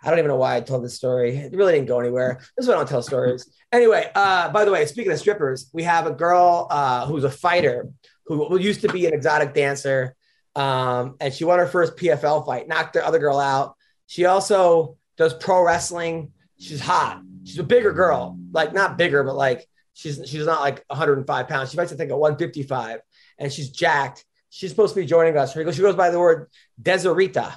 I don't even know why I told this story. It really didn't go anywhere. This is why I don't tell stories. Anyway, uh, by the way, speaking of strippers, we have a girl uh, who's a fighter who, who used to be an exotic dancer, um, and she won her first PFL fight, knocked the other girl out. She also does pro wrestling. She's hot. She's a bigger girl, like not bigger, but like she's she's not like 105 pounds. She fights I think at 155, and she's jacked. She's supposed to be joining us. She goes, she goes by the word Deserita,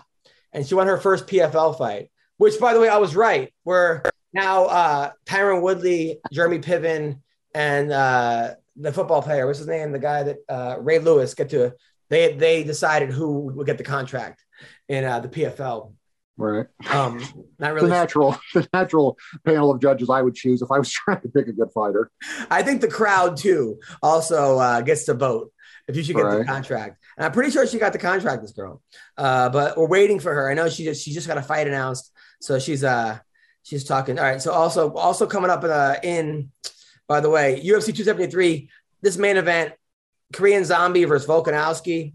and she won her first PFL fight. Which, by the way, I was right. Where now uh, Tyron Woodley, Jeremy Piven, and uh, the football player, what's his name? The guy that uh, Ray Lewis get to. They they decided who would get the contract in uh, the PFL. Right. Um, not The natural, the natural panel of judges I would choose if I was trying to pick a good fighter. I think the crowd too also uh, gets to vote if you should get the contract. And I'm pretty sure she got the contract, this girl. Uh, but we're waiting for her. I know she just she just got a fight announced, so she's uh she's talking. All right. So also also coming up in, uh, in by the way, UFC 273. This main event, Korean Zombie versus Volkanovski.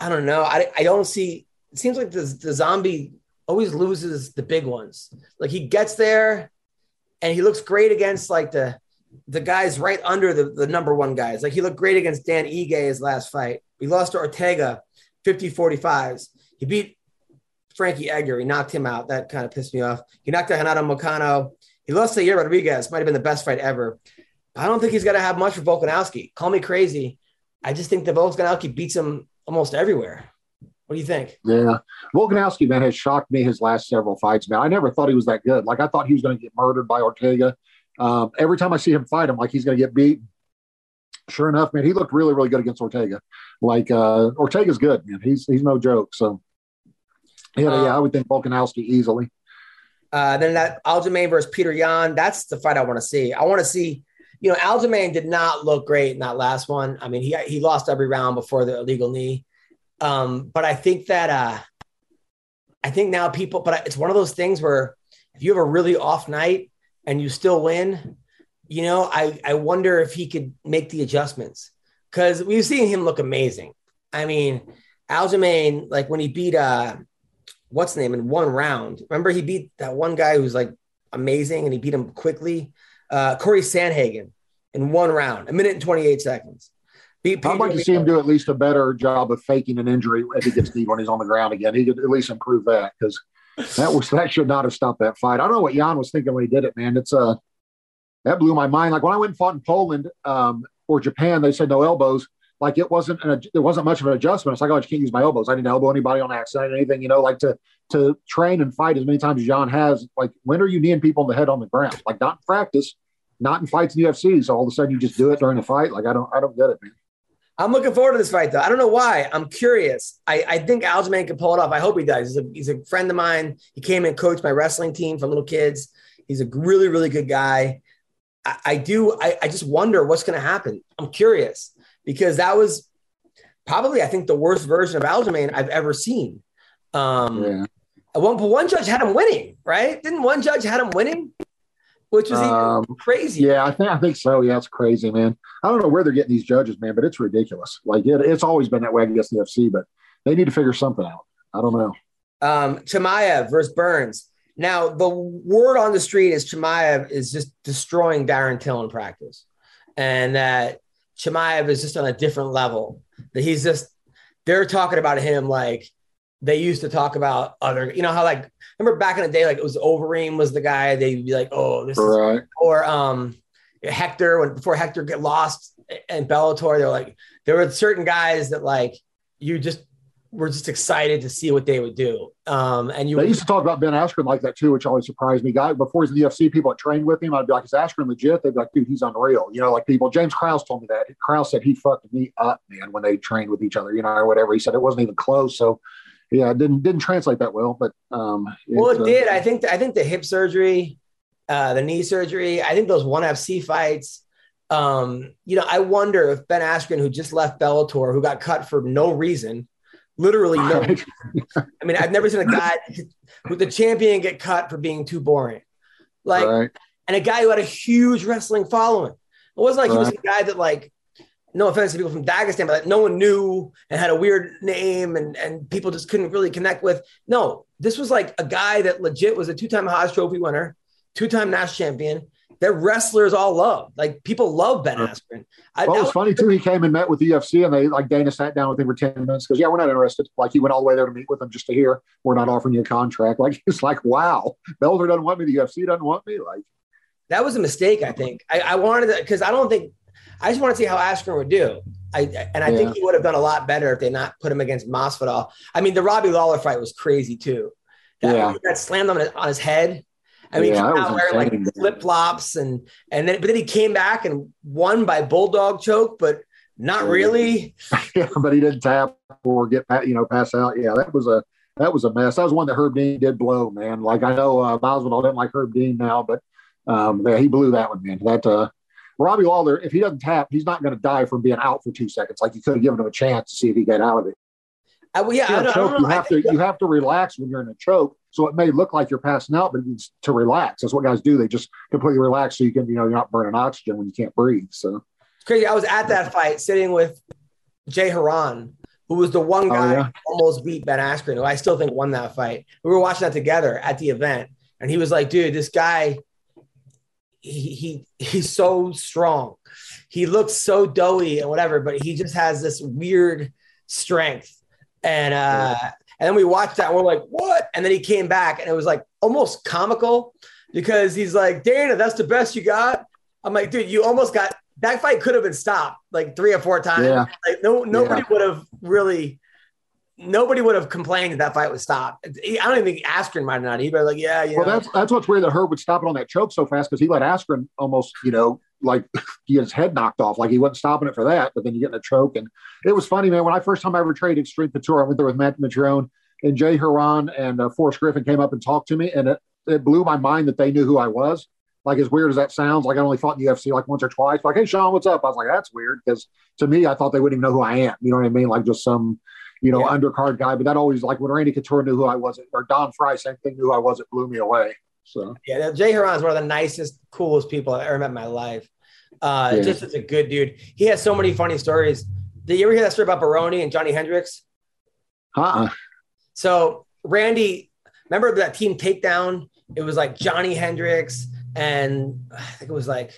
I don't know. I I don't see. It seems like the the Zombie always loses the big ones. Like he gets there, and he looks great against like the the guys right under the, the number one guys. Like he looked great against Dan Ige his last fight. He lost to Ortega 50 45s. He beat Frankie Edgar. He knocked him out. That kind of pissed me off. He knocked out Renato Moicano. He lost to Yair Rodriguez. Might have been the best fight ever. I don't think he's going to have much for Volkanovski. Call me crazy. I just think that Volkanovski beats him almost everywhere. What do you think? Yeah. Volkanovski, man, has shocked me his last several fights, man. I never thought he was that good. Like, I thought he was going to get murdered by Ortega. Um, every time I see him fight, I'm like, he's going to get beat. Sure enough, man, he looked really, really good against Ortega. Like, uh, Ortega's good, man. He's he's no joke. So, yeah, Um, yeah, I would think Volkanovski easily. Uh, then that Aljamain versus Petr Yan. That's the fight I want to see. I want to see. You know, Aljamain did not look great in that last one. I mean, he he lost every round before the illegal knee. Um, but I think that uh, I think now people. But it's one of those things where if you have a really off night and you still win, you know, I I wonder if he could make the adjustments because we've seen him look amazing. I mean, Aljamain, like when he beat uh what's name in one round. Remember, he beat that one guy who's like amazing and he beat him quickly. Uh, Corey Sandhagen in one round, a minute and 28 seconds. I'd like to see him do at least a better job of faking an injury if he gets beat when he's on the ground again. He could at least improve that because that was that should not have stopped that fight. I don't know what Yan was thinking when he did it, man. It's uh that blew my mind. Like when I went and fought in Poland um, or Japan, they said no elbows. Like it wasn't an there wasn't much of an adjustment. It's like oh, I just can't use my elbows. I didn't elbow anybody on accident, or anything. You know, like to to train and fight as many times as Yan has. Like when are you kneeing people in the head on the ground? Like not in practice, not in fights in UFC. So all of a sudden you just do it during the fight. Like I don't I don't get it, man. I'm looking forward to this fight, though. I don't know why. I'm curious. I, I think Aljamain can pull it off. I hope he does. He's a, he's a friend of mine. He came and coached my wrestling team for little kids. He's a really, really good guy. I, I do. I, I just wonder what's going to happen. I'm curious because that was probably, I think, the worst version of Aljamain I've ever seen. Um, Yeah. one, but one judge had him winning, right? Didn't one judge had him winning? Which was even Um, crazy. Yeah, I think I think so. Yeah, it's crazy, man. I don't know where they're getting these judges, man, but it's ridiculous. Like it, it's always been that way against the FC, but they need to figure something out. I don't know. um, Chimaev versus Burns. Now, the word on the street is Chimaev is just destroying Darren Till in practice, and that Chimaev is just on a different level. That he's just they're talking about him like they used to talk about other. You know how like remember back in the day, like it was Overeem was the guy. They'd be like, oh, this is Right. or um Hector when before Hector get lost in Bellator, they're like there were certain guys that like you just were just excited to see what they would do. Um and you They used to talk about Ben Askren like that too, which always surprised me. Guy before he's in the UFC, people that trained with him, I'd be like, "Is Askren legit?" They'd be like, "Dude, he's unreal." You know, like people. James Krause told me that. Krause said he fucked me up, man, when they trained with each other. You know, or whatever. He said it wasn't even close. So, yeah, it didn't didn't translate that well. But um, well it uh, did. I think I think the hip surgery, uh the knee surgery, I think those one FC fights. Um, you know, I wonder if Ben Askren, who just left Bellator, who got cut for no reason, literally no Right. I mean, I've never seen a guy who the champion get cut for being too boring. Like, right. and a guy who had a huge wrestling following. It wasn't like he was a guy that, like, no offense to people from Dagestan, but like, no one knew and had a weird name and, and people just couldn't really connect with. No, this was like a guy that legit was a two time Hodge Trophy winner, two time Nash champion. That wrestlers all love. Like, people love Ben Askren. I, Well, it was funny too. He came and met with the UFC, and they like Dana sat down with him for ten minutes. Because yeah, we're not interested. Like he went all the way there to meet with them just to hear we're not offering you a contract. Like it's like wow, Bellator doesn't want me. The UFC doesn't want me. Like that was a mistake. I think I, I wanted to because I don't think I just want to see how Askren would do. I and I Yeah. think he would have done a lot better if they not put him against Masvidal. I mean, the Robbie Lawler fight was crazy too. That, Yeah. that slammed on his, on his head. I mean, Yeah, he that came was out wearing like flip flops and and then but then he came back and won by bulldog choke, but not really. yeah, but he didn't tap or get you know pass out. Yeah, that was a that was a mess. That was one that Herb Dean did blow, man. Like I know uh, Masvidal didn't like Herb Dean now, but um, yeah, he blew that one, man. That uh, Robbie Lawler, if he doesn't tap, he's not going to die from being out for two seconds. Like you could have given him a chance to see if he get out of it. I, well, yeah, I don't, I choke, don't you. I have to you have to relax when you're in a choke. So it may look like you're passing out, but it's to relax. That's what guys do. They just completely relax so you can you know you're not burning oxygen when you can't breathe. So It's crazy. I was at that fight sitting with Jay Hieron, who was the one oh, guy yeah? who almost beat Ben Askren, who I still think won that fight. We were watching that together at the event, and he was like, "Dude, this guy, he, he he's so strong. He looks so doughy and whatever, but he just has this weird strength." And uh, and then we watched that, and we're like, "What?" And then he came back, and it was like almost comical because he's like, "Dana, that's the best you got." I'm like, dude, you almost got that fight could have been stopped like three or four times. Yeah. Like no nobody Yeah. would have really nobody would have complained that that fight was stopped. I don't even think Askren might have not. Be like, yeah, yeah. Well, that's that's what's weird that Herb would stop it on that choke so fast because he let Askren almost, you know, like get his head knocked off. Like he wasn't stopping it for that, but then you get in a choke. And it was funny, man. When I first time I ever traded Xtreme Couture, I went there with Matt Mitrione and Jay Hieron and uh, Forrest Griffin came up and talked to me, and it, it blew my mind that they knew who I was. Like as weird as that sounds, like I only fought in the UFC like once or twice. Like, hey Sean, what's up? I was like, that's weird because to me, I thought they wouldn't even know who I am. You know what I mean? Like just some, you know, Yeah. undercard guy. But that always like when Randy Couture knew who I was, or Don Frye, same thing, knew who I was. It blew me away. So yeah, Jay Hieron is one of the nicest, coolest people I've ever met in my life. Uh, Yeah. Just as a good dude. He has so many funny stories. Did you ever hear that story about Baroni and Johnny Hendricks? uh-uh. So Randy, remember that team takedown? It was like Johnny Hendricks and I think it was like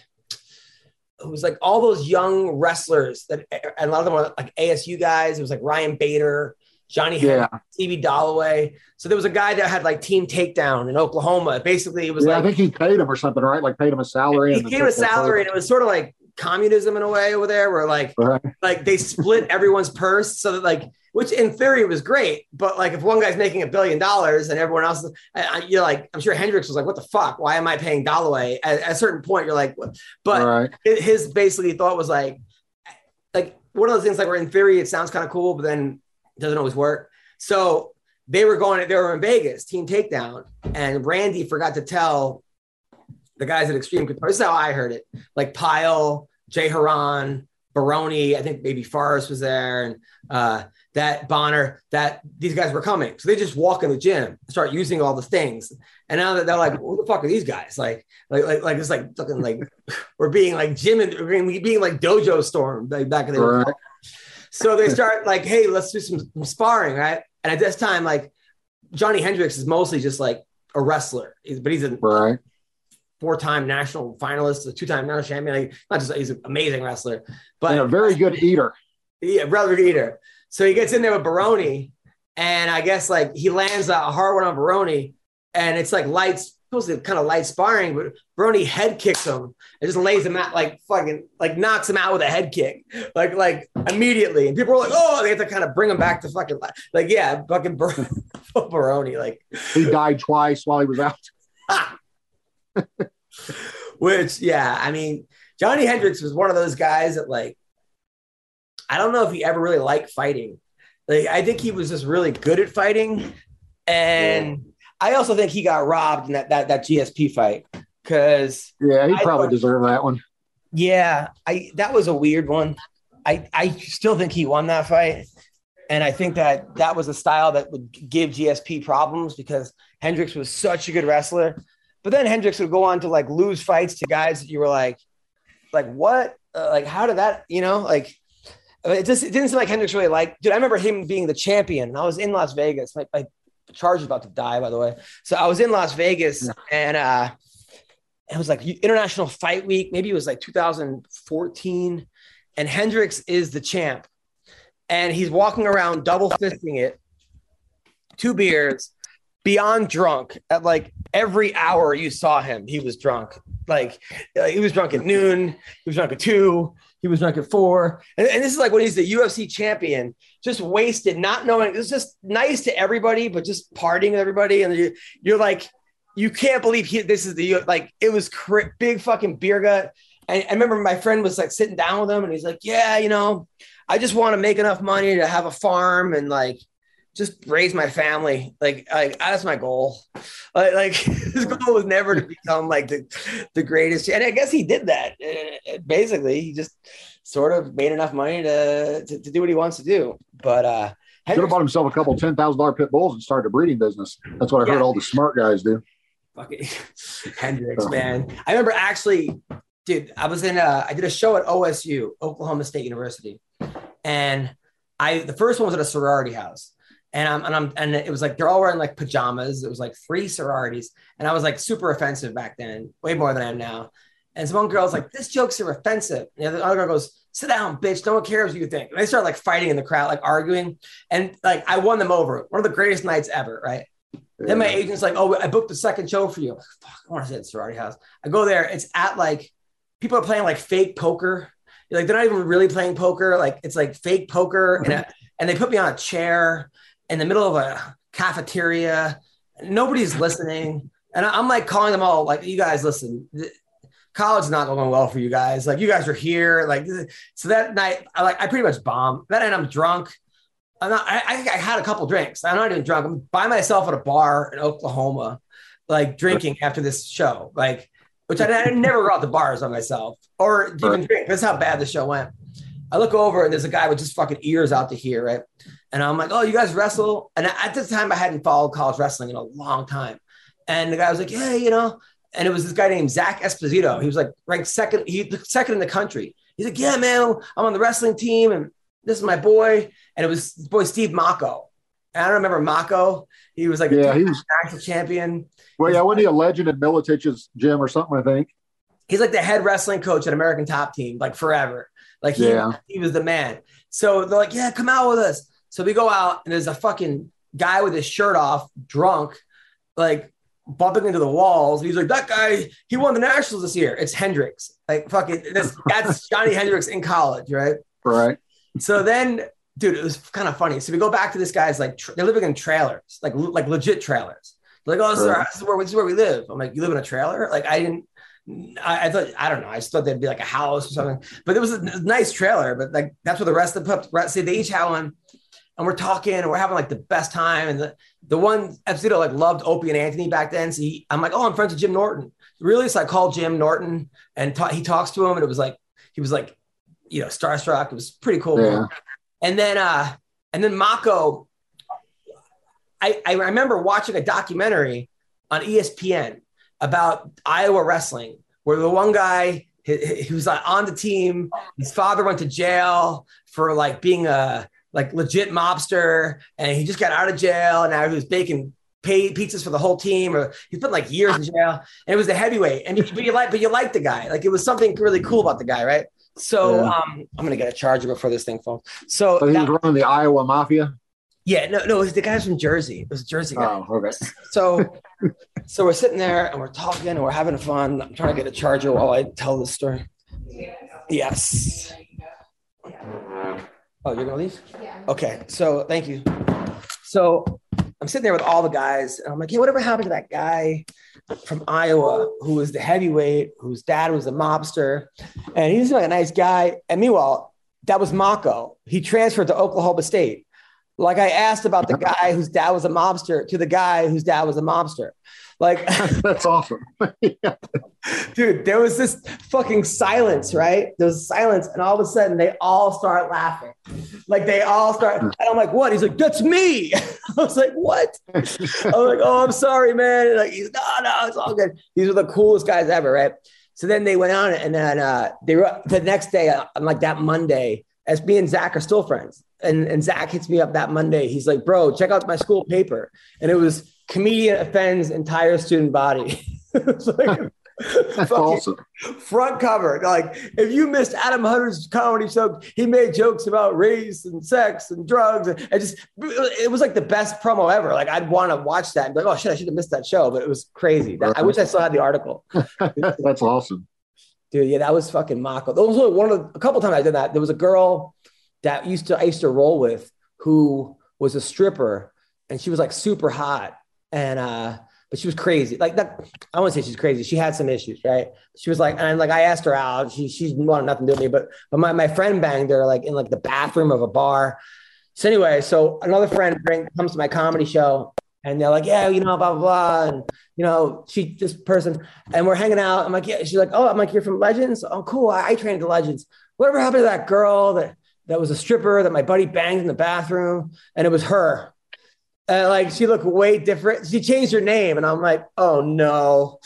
it was like all those young wrestlers that and a lot of them were like ASU guys. It was like Ryan Bader, Johnny Yeah. Hendricks, CB Dollaway. So there was a guy that had like team takedown in Oklahoma. Basically, it was yeah, like I think he paid him or something, right? Like paid him a salary. he gave a salary, and it was sort of like communism in a way over there, where like Right. like they split everyone's purse so that like which in theory was great but like if one guy's making a billion dollars and everyone else I, you're like i'm sure hendricks was like what the fuck why am i paying Dollaway at, at a certain point you're like what? but right. his- his basically thought was like like one of those things like where in theory it sounds kind of cool but then it doesn't always work so they were going they were in vegas team takedown and randy forgot to tell the guys at extreme this is how i heard it like pyle jay hieron baroni i think maybe forrest was there and uh that bonnar that these guys were coming so they just walk in the gym start using all the things and now that they're like who the fuck are these guys like like like, like it's like fucking like we're being like gym and we're being, being like dojo storm like back in the Right. so they start like, hey, let's do some, some sparring, right? And at this time, like Johnny Hendricks is mostly just like a wrestler, but he's a Right. Four-time national finalist, a two-time national champion. Like, not just he's an amazing wrestler, but And a very good eater. yeah, brother eater. So he gets in there with Baroni, and I guess like he lands a hard one on Baroni, and it's like lights, supposed to kind of light sparring, but Baroni head kicks him and just lays him out like fucking like knocks him out with a head kick, like like immediately. And people are like, oh, they have to kind of bring him back to fucking li- like yeah, fucking Bar- Baroni, like He died twice while he was out. Ah, Which, yeah, I mean, Johnny Hendricks was one of those guys that, like, I don't know if he ever really liked fighting. Like, I think he was just really good at fighting, and I also think he got robbed in that that that GSP fight because, Yeah, he I probably deserved that one. yeah, I that was a weird one. I I still think he won that fight, and I think that that was a style that would give GSP problems because Hendricks was such a good wrestler. But then Hendricks would go on to like lose fights to guys that you were like, like what? Uh, like how did that? You know, like it just it didn't seem like Hendricks really like. Dude, I remember him being the champion. and I was in Las Vegas. My, my charge is about to die, by the way. So I was in Las Vegas, and uh, it was like International Fight Week. Maybe it was like 2014, and Hendricks is the champ, and he's walking around double fisting it, two beers, beyond drunk. At like every hour you saw him, he was drunk. Like uh, he was drunk at noon, he was drunk at two, he was drunk at four, and, and this is like when he's the UFC champion, just wasted, not knowing. It was just nice to everybody, but just partying with everybody, and you, you're like you can't believe he, this is the like it was cr- big fucking beer gut. And I remember my friend was like sitting down with him, and he's like, "Yeah, you know, I just want to make enough money to have a farm and like just raise my family. Like, like that's my goal. Like, like his goal was never to become like the, the greatest. And I guess he did that. Uh, Basically, he just sort of made enough money to, to, to do what he wants to do. But uh, Should have bought himself a couple ten thousand dollar pit bulls and started a breeding business. That's what I heard Yeah. all the smart guys do. fucking Hendricks, man. I remember actually, dude, I was in a, I did a show at OSU, Oklahoma State University. And I, the first one was at a sorority house. And I'm, and I'm, and it was like, they're all wearing like pajamas. It was like three sororities. And I was like super offensive back then, way more than I am now. And some one girl's like, this jokes are offensive. And the other girl goes, sit down, bitch. No one cares what you think. And they start like fighting in the crowd, like arguing. And like, I won them over. One of the greatest nights ever, right? Then my agent's like, "Oh, I booked the second show for you." Like, Fuck, I want to see that sorority house. I go there. It's at like people are playing like fake poker. Like they're not even really playing poker. Like it's like fake poker, and and they put me on a chair in the middle of a cafeteria. Nobody's listening, and I'm like calling them all like, "You guys listen." th- College is not going well for you guys. Like you guys are here. Like so that night, I like I pretty much bombed. That night I'm drunk. I'm not, I, I think I had a couple drinks. I'm not even drunk. I'm by myself at a bar in Oklahoma, like drinking after this show, like, which I, I never go out to bars on myself or even drink. That's how bad the show went. I look over and there's a guy with just fucking ears out to here, right? And I'm like, oh, you guys wrestle? And at this time, I hadn't followed college wrestling in a long time. And the guy was like, yeah, you know, and it was this guy named Zach Esposito. He was like ranked second, he second in the country. He's like, yeah, man, I'm on the wrestling team and this is my boy. And it was boy Steve Mocco. And I don't remember Mocco. He was like Yeah, a he was. national champion. Well, yeah, wasn't he a legend at Miletich's gym or something? I think. He's like the head wrestling coach at American Top Team, like forever. Like he, Yeah. he was the man. So they're like, yeah, come out with us. So we go out and there's a fucking guy with his shirt off, drunk, like bumping into the walls. He's like, that guy, he won the nationals this year. It's Hendricks. Like fucking this that's Johny Hendricks in college, right? Right. So then, dude, it was kind of funny. So we go back to this guy's like tr- they're living in trailers, like like legit trailers. They're like, oh, this is, our, this, is where, this is where we live. I'm like, you live in a trailer? Like, I didn't. I, I thought I don't know. I just thought there'd be like a house or something, but it was a nice trailer. But like that's where the rest of the pups. See, they each had one, and we're talking, and we're having like the best time. And the the one Epstein like loved Opie and Anthony back then. So he, I'm like, oh, I'm friends with Jim Norton. Really? So I called Jim Norton, and ta- he talks to him, and it was like he was like, you know, starstruck. It was pretty cool. Yeah. And then uh and then Mocco, I, I remember watching a documentary on ESPN about Iowa wrestling, where the one guy he, he was on the team, his father went to jail for like being a like legit mobster, and he just got out of jail, and now he was baking paid pizzas for the whole team, or he's been like years in jail, and it was the heavyweight, and you, but you like, but you like the guy, like it was something really cool about the guy, right? So Yeah. um, I'm gonna get a charger before this thing falls. So So he that- was running the Iowa Mafia. yeah, no, no, it was the guy's from Jersey. It was a Jersey guy. Oh, okay. So, so we're sitting there and we're talking and we're having fun. I'm trying to get a charger while I tell this story. Yes. Oh, you're gonna leave? Yeah. Okay. So thank you. So I'm sitting there with all the guys, and I'm like, hey, whatever happened to that guy from Iowa who was the heavyweight, whose dad was a mobster, and he's like a nice guy. And meanwhile, that was Mocco. He transferred to Oklahoma State. Like I asked about the guy whose dad was a mobster to the guy whose dad was a mobster. Like, That's awesome. dude, there was this fucking silence, right? There was silence, and all of a sudden they all start laughing. Like they all start, and I'm like, what? He's like, that's me. I was like, what? I was like, oh, I'm sorry, man. And like, he's no, no, it's all good. These are the coolest guys ever, right? So then they went on, and then uh, they were the next day, uh, on like that Monday, as me and Zach are still friends. And, and Zach hits me up that Monday. He's like, bro, check out my school paper. And it was comedian offends entire student body. like, That's awesome. front cover. Like, if you missed Adam Hunter's comedy show, he made jokes about race and sex and drugs. And it just, it was like the best promo ever. Like, I'd want to watch that and be like, oh shit, I should have missed that show. But it was crazy. That- I wish I still had the article. That's awesome. Dude, yeah, that was fucking Mocco. Those were one of the, a couple times I did that. There was a girl that used to I used to roll with who was a stripper and she was like super hot. And uh but she was crazy. Like that, I won't say she's crazy. She had some issues, right? She was like, and like I asked her out. She she wanted nothing to do with me, but but my, my friend banged her like in like the bathroom of a bar. So anyway, so another friend bring, comes to my comedy show, and they're like, yeah, you know, blah blah blah, and you know, she this person, and we're hanging out. I'm like, yeah. She's like, oh, I'm like, you're from Legends. Oh, cool. I, I trained at Legends. Whatever happened to that girl that that was a stripper that my buddy banged in the bathroom, and it was her. And like she looked way different. She changed her name, and I'm like, oh no,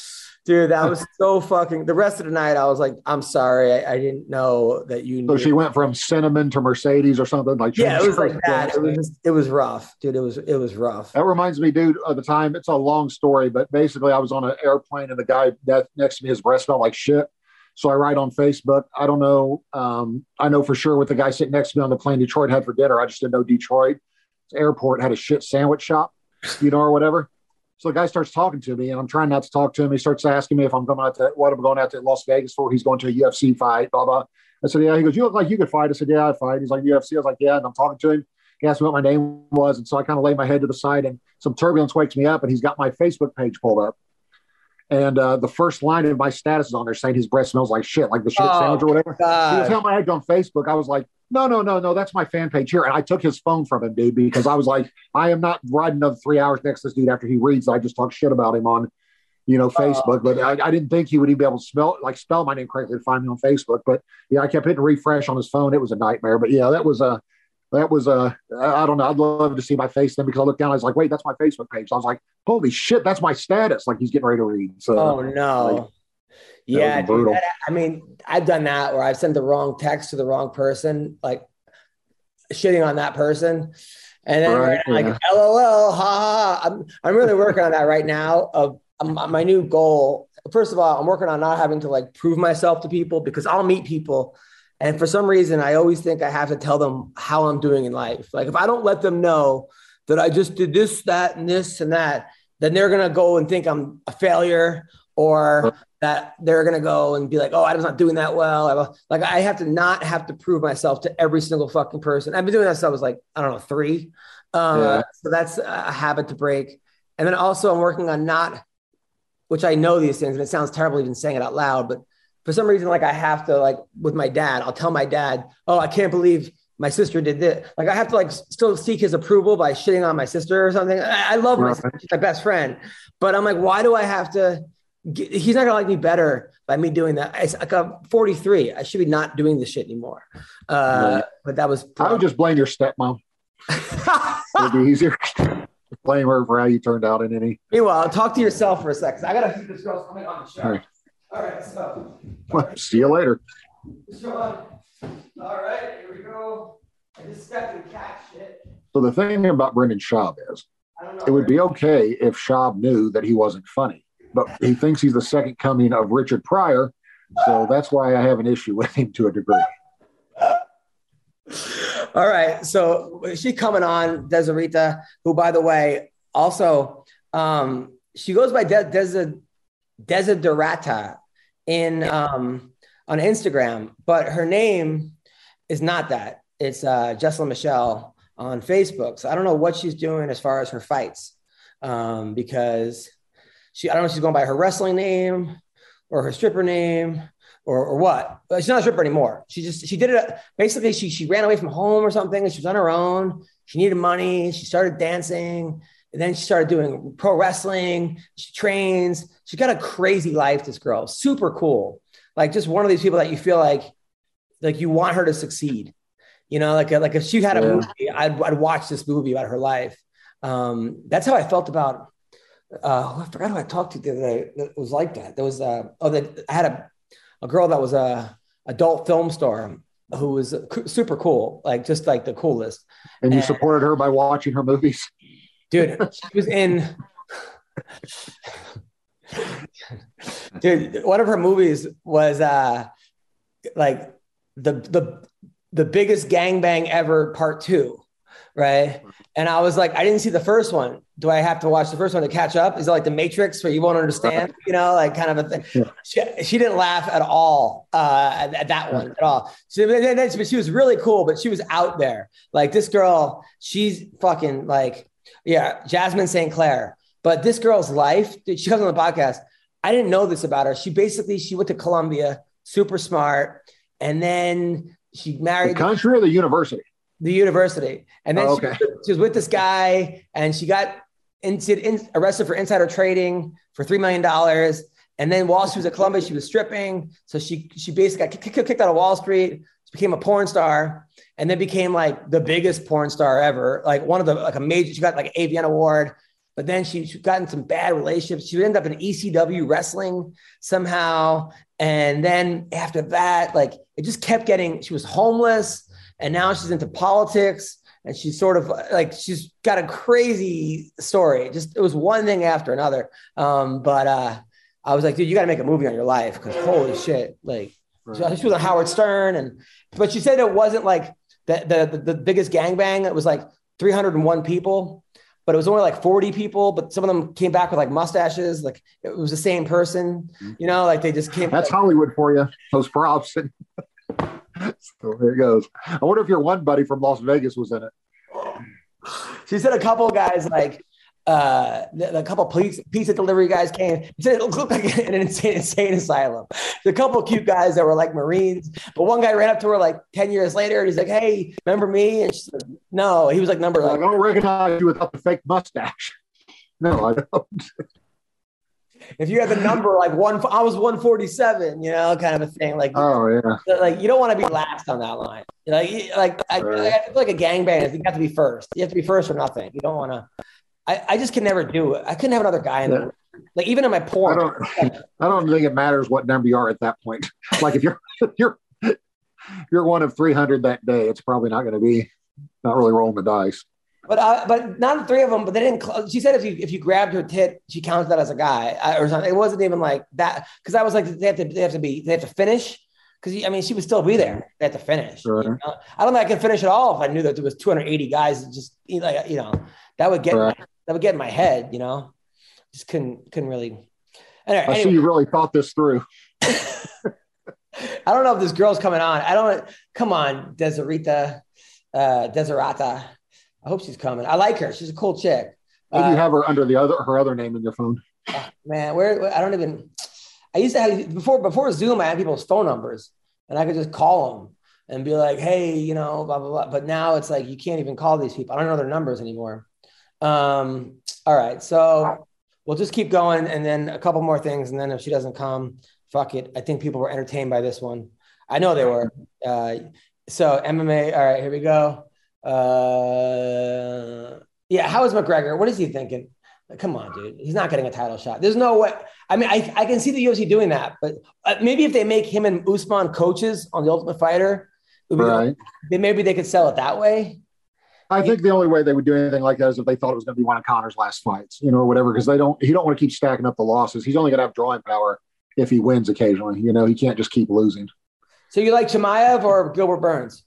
dude, that was so fucking. The rest of the night, I was like, I'm sorry, I, I didn't know that you. So she went from cinnamon to Mercedes or something like. Yeah, it was like that. It was just, it was rough, dude. It was it was rough. That reminds me, dude, of the time. It's a long story, but basically, I was on an airplane and the guy that next to me, his breath smelled like shit. So I write on Facebook. I don't know. Um, I know for sure what the guy sitting next to me on the plane Detroit had for dinner. I just didn't know Detroit airport had a shit sandwich shop, you know, or whatever. So the guy starts talking to me, and I'm trying not to talk to him. He starts asking me if I'm going out to what I'm going out to Las Vegas for. He's going to a UFC fight, blah blah. I said, yeah. He goes, you look like you could fight. I said, yeah, I'd fight. He's like UFC. I was like, yeah. And I'm talking to him. He asked me what my name was, and so I kind of lay my head to the side, and some turbulence wakes me up, and he's got my Facebook page pulled up. And uh, the first line of my status is on there saying his breath smells like shit, like the shit Oh, sandwich or whatever. He was God. telling my head on Facebook. I was like, no, no, no, no, that's my fan page here. And I took his phone from him, dude, because I was like, I am not riding another three hours next to this dude after he reads. I just talk shit about him on, you know, Facebook. But I, I didn't think he would even be able to spell like spell my name correctly to find me on Facebook. But yeah, I kept hitting refresh on his phone. It was a nightmare. But yeah, that was a that was a I don't know. I'd love to see my face then because I looked down. I was like, wait, that's my Facebook page. So I was like, holy shit, that's my status. Like he's getting ready to read. So Oh no. Yeah, dude, that- I mean, I've done that where I've sent the wrong text to the wrong person, like shitting on that person. And then Right, like yeah. LOL, ha ha. ha. I'm I'm really working on that right now. Of um, my new goal. First of all, I'm working on not having to like prove myself to people because I'll meet people, and for some reason, I always think I have to tell them how I'm doing in life. Like if I don't let them know that I just did this, that, and this and that, then they're gonna go and think I'm a failure or that they're gonna go and be like, "Oh, I'm not doing that well." I- Like I have to not have to prove myself to every single fucking person. I've been doing that since I was like, I don't know, three. Uh, Yeah. So that's a habit to break. And then also, I'm working on not, which I know these things, and it sounds terrible even saying it out loud, but for some reason, like I have to, like with my dad, I'll tell my dad, "Oh, I can't believe." My sister did this. Like I have to like still seek his approval by shitting on my sister or something. I, I love my sister; she's my best friend, but I'm like, why do I have to? get- he's not gonna like me better by me doing that. It's like I'm 43. I should be not doing this shit anymore. Uh, But that was. I would just blame your stepmom. It'd be easier. To blame her for how you turned out in any. Meanwhile, talk to yourself for a second. I gotta see this girl's coming on the show. All right. All right, so See you later. All right, here we go. I just stepped in cat shit. So the thing about Brendan Schaub is know. it would be okay if Schaub knew that he wasn't funny, but he thinks he's the second coming of Richard Pryor. So that's why I have an issue with him to a degree. All right. So is she coming on, Desirita, who, by the way, also um, she goes by De- Desi- Desiderata in um, on Instagram, but her name is not that. It's uh, Jessalyn Michelle on Facebook. So I don't know what she's doing as far as her fights um, because she I don't know if she's going by her wrestling name or her stripper name or, or what. But she's not a stripper anymore. She just she did it basically. She she ran away from home or something. And she was on her own. She needed money. She started dancing. And then she started doing pro wrestling. She trains. She's got a crazy life. This girl, super cool. Like just one of these people that you feel like, like you want her to succeed. You know, like like if she had a Yeah. movie, I'd I'd watch this movie about her life. Um, that's how I felt about. Uh, I forgot who I talked to the other day. That was like that. There was uh, oh, that I had a a girl that was a adult film star who was super cool, like just like the coolest And you And- supported her by watching her movies. Dude. She was in, dude. One of her movies was uh, like the the the biggest gangbang ever, part two, right? And I was like, I didn't see the first one. Do I have to watch the first one to catch up? Is it like the Matrix where you won't understand? You know, like kind of a thing. Yeah. She, she didn't laugh at all uh, at, at that one at all. She, but she was really cool, but she was out there. Like this girl, she's fucking like, yeah, Jasmin St. Claire. But this girl's life, dude, she comes on the podcast. I didn't know this about her. She basically she went to Columbia, super smart, and then she married The country or the university? the university. And then Oh, she, she was with this guy and she got into, in, arrested for insider trading for $3 million. And then while she was at Columbia, she was stripping. So she, she basically got kicked, kicked out of Wall Street. Became a porn star and then became like the biggest porn star ever. Like one of the, like a major, she got like an AVN award. But then she, she got in some bad relationships. She ended up in ECW wrestling somehow. And then after that, like it just kept getting, she was homeless and now she's into politics and she's sort of like she's got a crazy story just it was one thing after another um but uh i was like dude you got to make a movie on your life because holy shit like she, she was on howard stern and but she said it wasn't like the the, the, biggest gangbang it was like 301 people but it was only like 40 people but some of them came back with like mustaches like it was the same person you know like they just came That's Hollywood for you. Those props. so there it goes. I wonder if your one buddy from Las Vegas was in it. She said a couple of guys like uh the, the couple police pizza delivery guys came. It looked like an insane, insane asylum. There's a couple cute guys that were like Marines, but one guy ran up to her like 10 years later and he's like, Hey, remember me? And she said, No, he was like number Like, I don't recognize you without the fake mustache. No, I don't. if you had the number like one I was 147, you know, kind of a thing. Like Oh yeah. like you don't want to be last on that line. Like like I, Right. I feel like a gangbang. You have to be first. You have to be first or nothing. You don't want to. I, I just can never do it. I couldn't have another guy in Yeah. there. Like even in my I porn. don't. I don't think it matters what number you are at that point. Like if you're if you're if you're one of 300 that day, it's probably not going to be not really rolling the dice. But uh, but not the three of them. But they didn't. Cl- she said if you if you grabbed her tit, she counts that as a guy I, or something. It wasn't even like that because I was like they have to they have to be they have to finish because I mean she would still be there. They have to finish. Right. you know? I don't think I could finish at all if I knew that there was 280 guys. Just like you know that would get Right. That would get in my head. You know, just couldn't couldn't really. Anyway, I see anyway, you really thought this through. I don't know if this girl's coming on. I don't. Come on, Deserita, uh, Deserata. I hope she's coming. I like her. She's a cool chick. Maybe Uh, you have her under the other her other name in your phone. man where where- i don't even i used to have before before zoom i had people's phone numbers and i could just call them and be like hey you know blah blah blah but now it's like you can't even call these people i don't know their numbers anymore um all right so we'll just keep going and then a couple more things and then if she doesn't come fuck it i think people were entertained by this one i know they were uh so mma all right here we go uh yeah how is mcgregor what is he thinking come on, dude. He's not getting a title shot. There's no way. I mean, I, I can see the UFC doing that, but uh, maybe if they make him and Usman coaches on the Ultimate Fighter, it would be- Right. then maybe they could sell it that way. I think the only way they would do anything like that is if they thought it was going to be one of Conor's last fights, you know, or whatever, because they don't. He don't want to keep stacking up the losses. He's only going to have drawing power if he wins occasionally. You know, he can't just keep losing. So you like Chimaev or Gilbert Burns?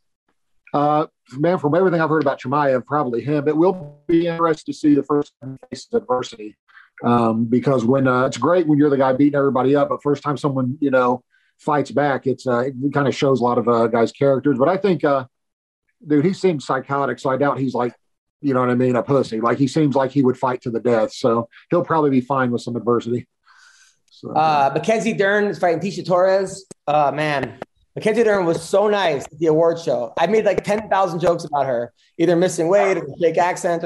Uh, man, from everything I've heard about Chimaev, probably him. But we'll be interested to see the first time he faces adversity um, because when uh, it's great when you're the guy beating everybody up, but first time someone you know fights back, it's uh, it kind of shows a lot of uh, guys' characters. But I think, uh, dude, he seems psychotic, so I doubt he's like, you know what I mean, a pussy. Like he seems like he would fight to the death, so he'll probably be fine with some adversity. So, Uh, Mackenzie Dern is fighting Tecia Torres. Uh, man, Mackenzie Dern was so nice at the award show. I made like 10,000 jokes about her, either missing weight or fake accent.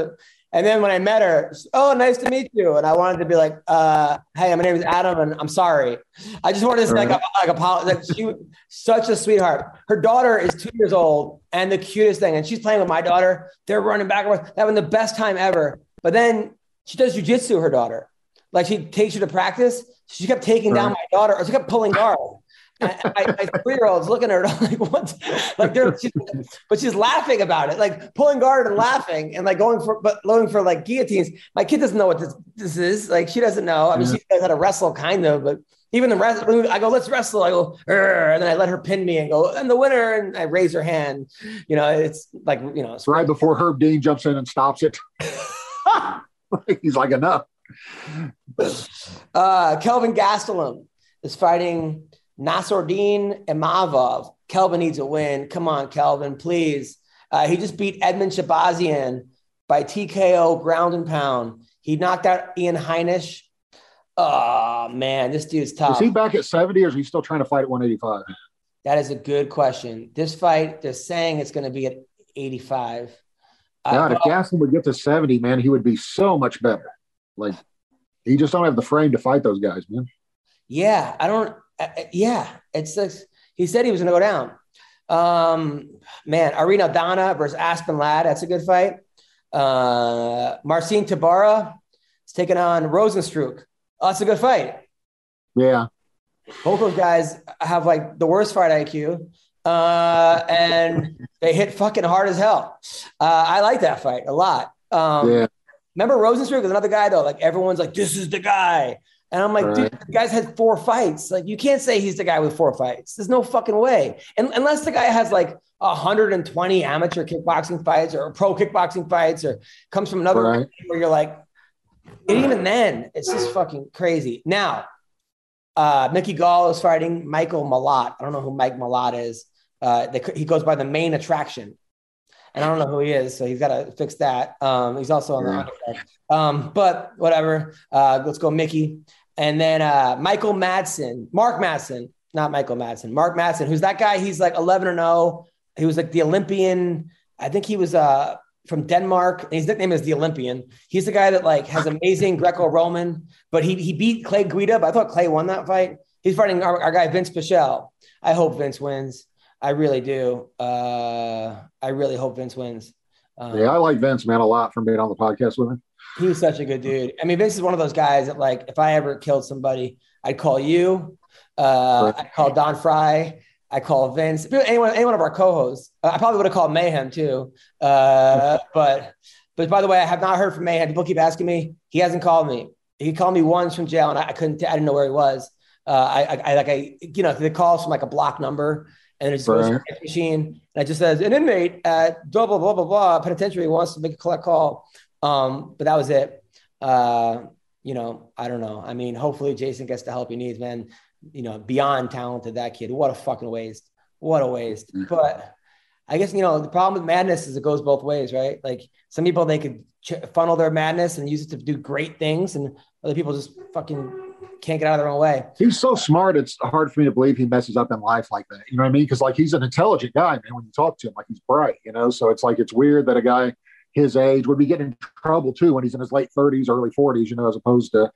And then when I met her, oh, nice to meet you. And I wanted to be like, uh, hey, my name is Adam and I'm sorry. I just wanted to say like, a, like, apolo- like she, such a sweetheart. Her daughter is two years old and the cutest thing. And she's playing with my daughter. They're running back and forth, having the best time ever. But then she does jujitsu, her daughter. Like she takes her to practice. She kept taking down my daughter, or she kept pulling guard. And my, my three-year-old's looking at her like, what? Like they're, she's, but she's laughing about it, like pulling guard and laughing, and like going for, but going for like guillotines. My kid doesn't know what this this is. Like she doesn't know. I mean, she knows how to wrestle, kind of, but even the rest, I go, let's wrestle. I go, and then I let her pin me and go, and the winner, and I raise her hand. You know, it's like you know, it's right before Herb Dean jumps in and stops it, he's like, enough. Uh, Kelvin Gastelum is fighting Nassourdine Imavov. Kelvin needs a win. Come on, Kelvin, please. Uh, he just beat Edmen Shahbazyan by TKO ground and pound. He knocked out Ian Heinisch. Oh man, this dude's tough. Is he back at 70 or is he still trying to fight at 185? That is a good question. This fight, they're saying it's going to be at 85. God, Uh, if Gaston would get to 70, man, he would be so much better. Like, he just don't have the frame to fight those guys, man. yeah, I don't. Uh, uh, yeah, it's this. he said he was going to go down. Um, man, Irene Aldana versus Aspen Ladd. That's a good fight. Uh, Marcin Tybura is taking on Rozenstruik. Oh, that's a good fight. Yeah. Both those guys have like the worst fight IQ, uh, and they hit fucking hard as hell. Uh, I like that fight a lot. Um, Yeah. Remember Rozenstruik is another guy though. Like everyone's like, this is the guy, and I'm like, dude, the guy's had four fights. Like you can't say he's the guy with four fights. There's no fucking way. And unless the guy has like 120 amateur kickboxing fights or pro kickboxing fights or comes from another Right. where you're like, and even then, it's just fucking crazy. Now, uh, Mickey Gall is fighting Michael Malott. I don't know who Mike Malott is. Uh, they, he goes by the main attraction, and I don't know who he is, so he's got to fix that. Um, he's also on the Yeah. undercard. Um, but whatever. Uh, let's go, Mickey, and then uh, Michael Madsen, Mark Madsen, not Michael Madsen, Mark Madsen. Who's that guy? He's like 11 or 0. He was like the Olympian. I think he was uh, from Denmark. And his nickname is the Olympian. He's the guy that like has amazing Greco-Roman, but he he beat Clay Guida. But I thought Clay won that fight. He's fighting our, our guy Vince Pichel. I hope Vince wins. I really do. Uh, I really hope Vince wins. Um, Yeah, I like Vince, man, a lot from being on the podcast with him. He's such a good dude. I mean, Vince is one of those guys that, like, if I ever killed somebody, I'd call you. Uh, I'd call Don Frye. I call Vince. Anyone, any one of our co-hosts. Uh, I probably would have called Mayhem too. Uh, but, but by the way, I have not heard from Mayhem. People keep asking me. He hasn't called me. He called me once from jail, and I, I couldn't. I didn't know where he was. Uh, I, I, I like I, you know, the calls from like a block number, and it just goes to the machine, and it just says an inmate at blah blah blah blah blah penitentiary wants to make a collect call. Um, but that was it. Uh, you know, I don't know. I mean, hopefully Jason gets the help he needs, man. You know, beyond talented, that kid. What a fucking waste. What a waste. But I guess, you know, the problem with madness is it goes both ways, right? Like some people, they could ch- funnel their madness and use it to do great things, and other people just fucking can't get out of their own way. He's so smart, it's hard for me to believe he messes up in life like that. You know what I mean? Because like he's an intelligent guy, man. When you talk to him, like he's bright, you know. So it's like it's weird that a guy his age would be getting in trouble too when he's in his late 30s, early 40s, you know, as opposed to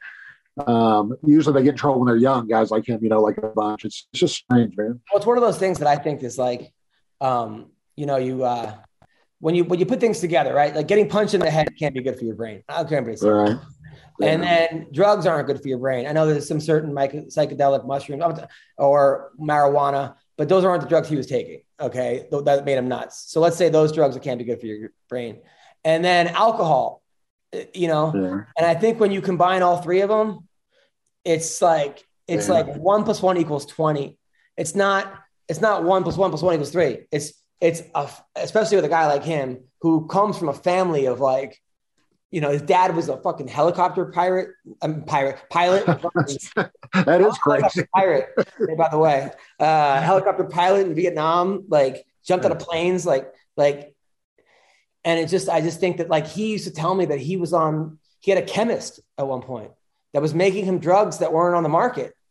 um usually they get in trouble when they're young, guys like him, you know, like a bunch. It's, it's just strange, man. Well, it's one of those things that I think is like, um, you know, you uh, when you when you put things together, right? Like getting punched in the head can't be good for your brain. I don't care anybody says. Right. And then drugs aren't good for your brain. I know there's some certain psychedelic mushrooms or marijuana, but those aren't the drugs he was taking. Okay, that made him nuts. So let's say those drugs can't be good for your brain. And then alcohol, you know. Yeah. And I think when you combine all three of them, it's like it's Yeah. like one plus one equals twenty. It's not. It's not one plus one plus one equals three. It's it's a, especially with a guy like him who comes from a family of like, you know, his dad was a fucking helicopter pirate, um, pirate pilot. That is crazy. Pirate, by the way. Uh, helicopter pilot in Vietnam, like jumped out of planes, like like, and it just I just think that like he used to tell me that he was on he had a chemist at one point that was making him drugs that weren't on the market.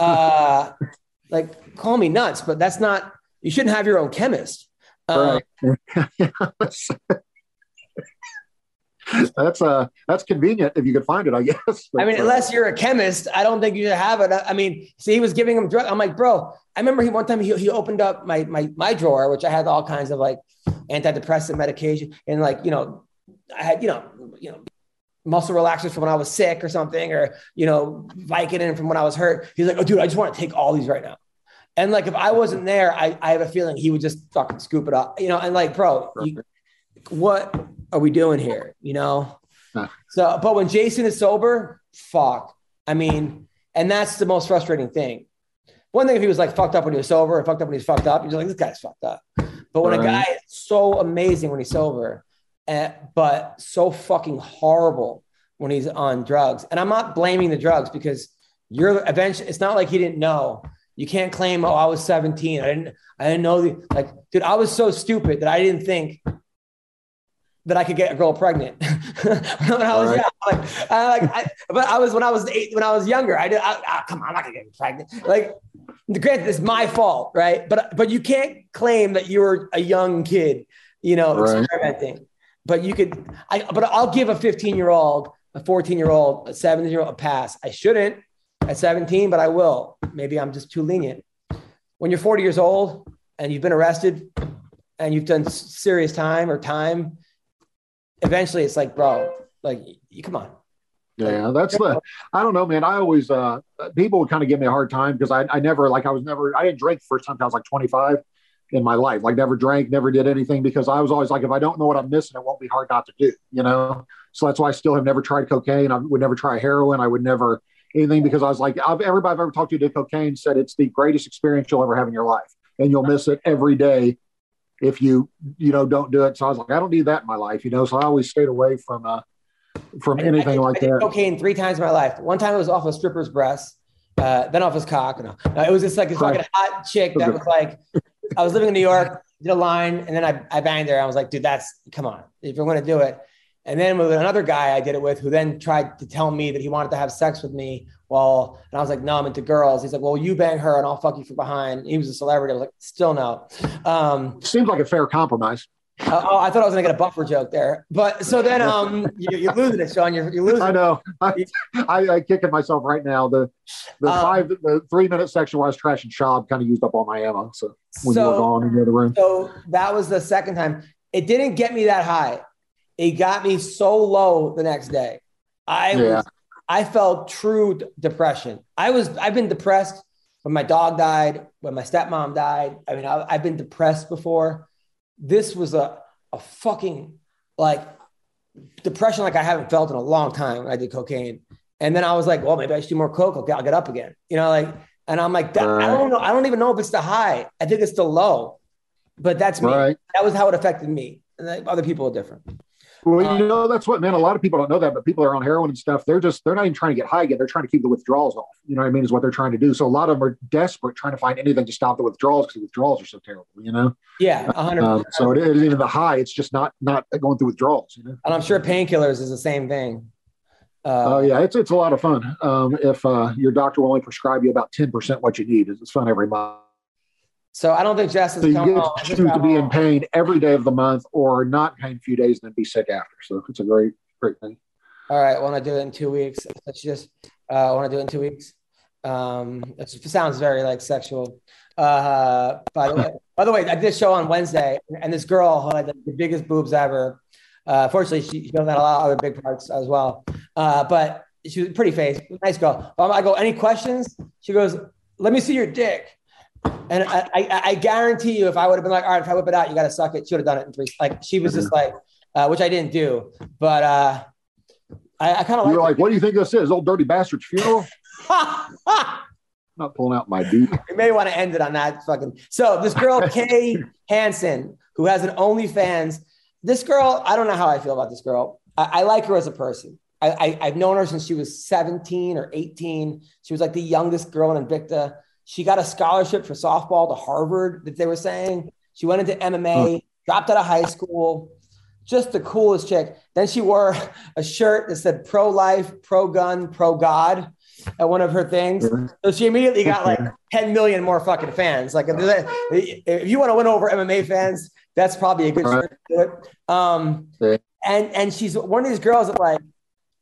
Uh, like call me nuts, but that's not you shouldn't have your own chemist. Right. that's uh that's convenient if you could find it, I guess. I mean, unless you're a chemist, I don't think you should have it. I mean, see, he was giving him drug. I'm like, bro, I remember he one time he, he opened up my, my my drawer, which I had all kinds of like antidepressant medication, and like you know, I had you know you know muscle relaxers from when I was sick or something, or you know Vicodin from when I was hurt. He's like, oh, dude, I just want to take all these right now. And like, if I wasn't there, I, I have a feeling he would just fucking scoop it up, you know. And like, bro, you, what are we doing here? You know. Huh. So, but when Jason is sober, fuck. I mean, and that's the most frustrating thing. One thing if he was like fucked up when he was sober, or fucked up when he's fucked up, he's like, this guy's fucked up. But when a guy is so amazing when he's sober, eh, but so fucking horrible when he's on drugs, and I'm not blaming the drugs because you're eventually. It's not like he didn't know. You can't claim, oh, I was 17. I didn't. I didn't know the like, dude. I was so stupid that I didn't think that I could get a girl pregnant when I was right. young. Like, I, like I, but I was when I was eight, when I was younger. I did. I, come on, I'm not gonna get pregnant. Like, granted, it's my fault, right? But but you can't claim that you were a young kid, you know, Right. experimenting. But you could. I but I'll give a 15 year old, a 14 year old, a 17 year old a pass. I shouldn't at 17, but I will. Maybe I'm just too lenient. When you're 40 years old and you've been arrested and you've done serious time or time, eventually it's like, bro, like, you come on. Yeah, that's the. I don't know, man. I always uh people would kind of give me a hard time because I I never like I was never I didn't drink the first time I was like 25 in my life. Like never drank, never did anything because I was always like if I don't know what I'm missing, it won't be hard not to do. You know, so that's why I still have never tried cocaine. I would never try heroin. I would never anything because I was like I've, everybody I've ever talked to did cocaine said it's the greatest experience you'll ever have in your life, and you'll miss it every day if you you know don't do it. So I was like I don't need that in my life. You know, so I always stayed away from uh from anything I did, like I that. cocaine three times in my life. One time it was off a stripper's breast, uh, then off his cock. No, no, it was just like a fucking hot chick that was like, I was living in New York, did a line, and then I, I banged her. I was like, dude, that's come on, if you're going to do it. And then with another guy I did it with, who then tried to tell me that he wanted to have sex with me. Well, and I was like, no, I'm into girls. He's like, well, you bang her and I'll fuck you from behind. He was a celebrity. I was like, still no. Um, Seems like a fair compromise. uh, oh, I thought I was gonna get a buffer joke there, but so then um, you, you're losing it, Sean. You're, you're losing. I know. I, I, I kick at myself right now. The the Um, five the three minute section where I was trashing Schaub kind of used up all my ammo. So when you were So- gone in the other room, So that was the second time. It didn't get me that high. It got me so low the next day. I Yeah. was, I felt true depression. I was I've been depressed when my dog died, when my stepmom died. I mean, I, I've been depressed before. This was a a fucking like depression like I haven't felt in a long time when I did cocaine. And then I was like, well, maybe I should do more coke. Okay, I'll get up again. You know, like, and I'm like, that, I don't know. I don't even know if it's the high. I think it's the low. But that's me. right? That was how it affected me. And other people are different. Well, Um, you know that's what man. A lot of people don't know that, but people are on heroin and stuff. They're just they're not even trying to get high again. They're trying to keep the withdrawals off. You know what I mean? Is what they're trying to do. So a lot of them are desperate, trying to find anything to stop the withdrawals because the withdrawals are so terrible. You know. Yeah, a hundred. Um, so it isn't even the high. It's just not not going through withdrawals. You know. and I'm sure painkillers is the same thing. Uh, Oh yeah, it's it's a lot of fun. Um, if uh, your doctor will only prescribe you about ten percent what you need, it's fun every month. So I don't think Jess is So you coming get to choose to be in pain every day of the month, or not pain a few days and then be sick after. So it's a great great thing. All right, I want to do it in two weeks. Let's just. Uh, I want to do it in two weeks. Um, it sounds very like sexual. Uh, by the way, by the way, I did a show on Wednesday, and this girl who had the biggest boobs ever. Uh, fortunately, she, she doesn't have a lot of other big parts as well. Uh, but she was a pretty face, nice girl. Um, I go, any questions? She goes, let me see your dick. And I, I, I guarantee you, if I would have been like, all right, if I whip it out, you got to suck it. She would have done it in three. Like she was just like, uh, which I didn't do, but uh, I, I kind of You were like. like, "What do you think this is? Old dirty bastard's funeral?" Not pulling out my D. You may want to end it on that fucking. So this girl Kay Hansen, who has an OnlyFans, this girl, I don't know how I feel about this girl. I, I like her as a person. I, I, I've known her since she was 17 or 18. She was like the youngest girl in Invicta. She got a scholarship for softball to Harvard that they were saying. She went into MMA, dropped out of high school. Just the coolest chick. Then she wore a shirt that said pro life, pro gun, pro God at one of her things. So she immediately got like 10 million more fucking fans. Like if you want to win over MMA fans, that's probably a good shirt to do it. Um, and and she's one of these girls that like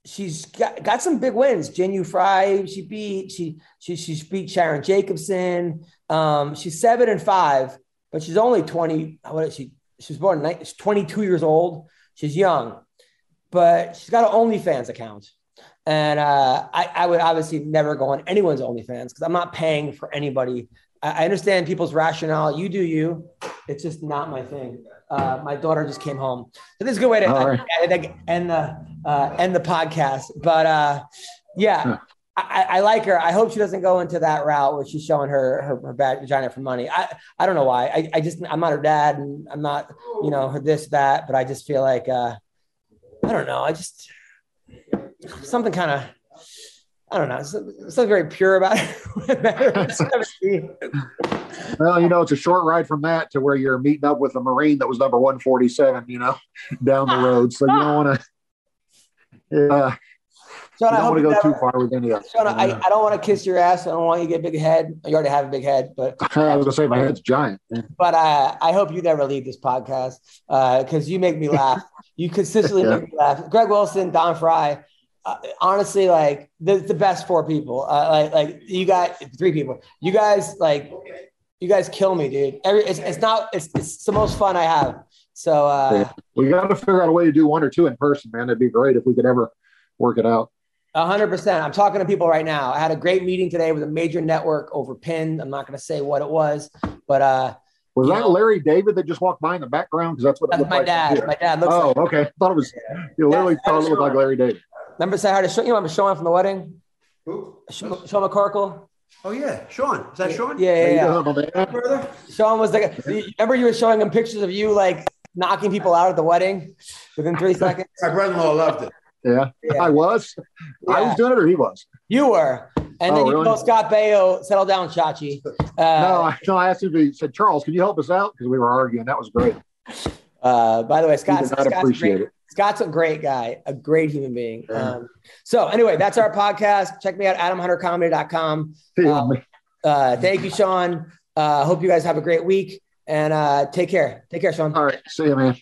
she's got, got some big wins. Jinh Yu Frey, she beat she she she beat Sharon Jacobson. Um, she's seven and five, but she's only 20. What is she? She was born she's 22 years old. She's young, but she's got an OnlyFans account. And uh, I, I would obviously never go on anyone's OnlyFans because I'm not paying for anybody. I, I understand people's rationale. You do you. It's just not my thing. Uh, my daughter just came home, so this is a good way to right. the uh, end the podcast. But uh, yeah, Huh. I, I like her. I hope she doesn't go into that route where she's showing her her, her bad vagina for money. I I don't know why. I, I just I'm not her dad, and I'm not you know her this that. But I just feel like uh, I don't know. I just something kind of I don't know. Something very pure about it. Well, you know, it's a short ride from that to where you're meeting up with a Marine that was number 147, you know, down the road. So you don't want to, yeah, Sean, I don't want to go never, too far with any of it. Sean, I, I don't want to kiss your ass. I don't want you to get a big head. You already have a big head, but I was gonna say my head's giant. but uh, I hope you never leave this podcast because you make me laugh. You consistently Yeah. make me laugh. Greg Wilson, Don Frye, uh, honestly, like the, the best four people. Uh, like like you got three people. You guys like you guys kill me, dude. Every it's, it's not it's, it's the most fun I have. So uh, We got to figure out a way to do one or two in person, man. It'd be great if we could ever work it out. A hundred percent. I'm talking to people right now. I had a great meeting today with a major network over Pin. I'm not going to say what it was, but uh, Was that know- Larry David that just walked by in the background? Because that's what it that's looked my like. dad. from My dad looks. Oh, like, okay. I thought it was. You literally Yeah, thought it looked like sure. Larry David. remember say hi to Sean. You remember Sean from the wedding? Who? Sean Sean McCorkle. Oh yeah, Sean. Is that Sean? Yeah, yeah, There yeah. go, my man. Brother. Sean was like, remember you were showing him pictures of you like knocking people out at the wedding within three seconds. My brother-in-law loved it. Yeah, Yeah. I was. I was doing it, or he was. You were, and then Oh, you really? told Scott Baio, "Settle down, Chachi." Uh, no, I, no, I asked him. He said, "Charles, can you help us out?" Because we were arguing. That was great. Uh, by the way, He Scott, did Scott's, a appreciate great, it. Scott's a great guy, a great human being. Yeah. Um, so anyway, that's our podcast. Check me out, adamhuntercomedy.com. Yeah. Uh, thank you, Sean. Uh, hope you guys have a great week and uh, take care. Take care, Sean. All right, see you, man.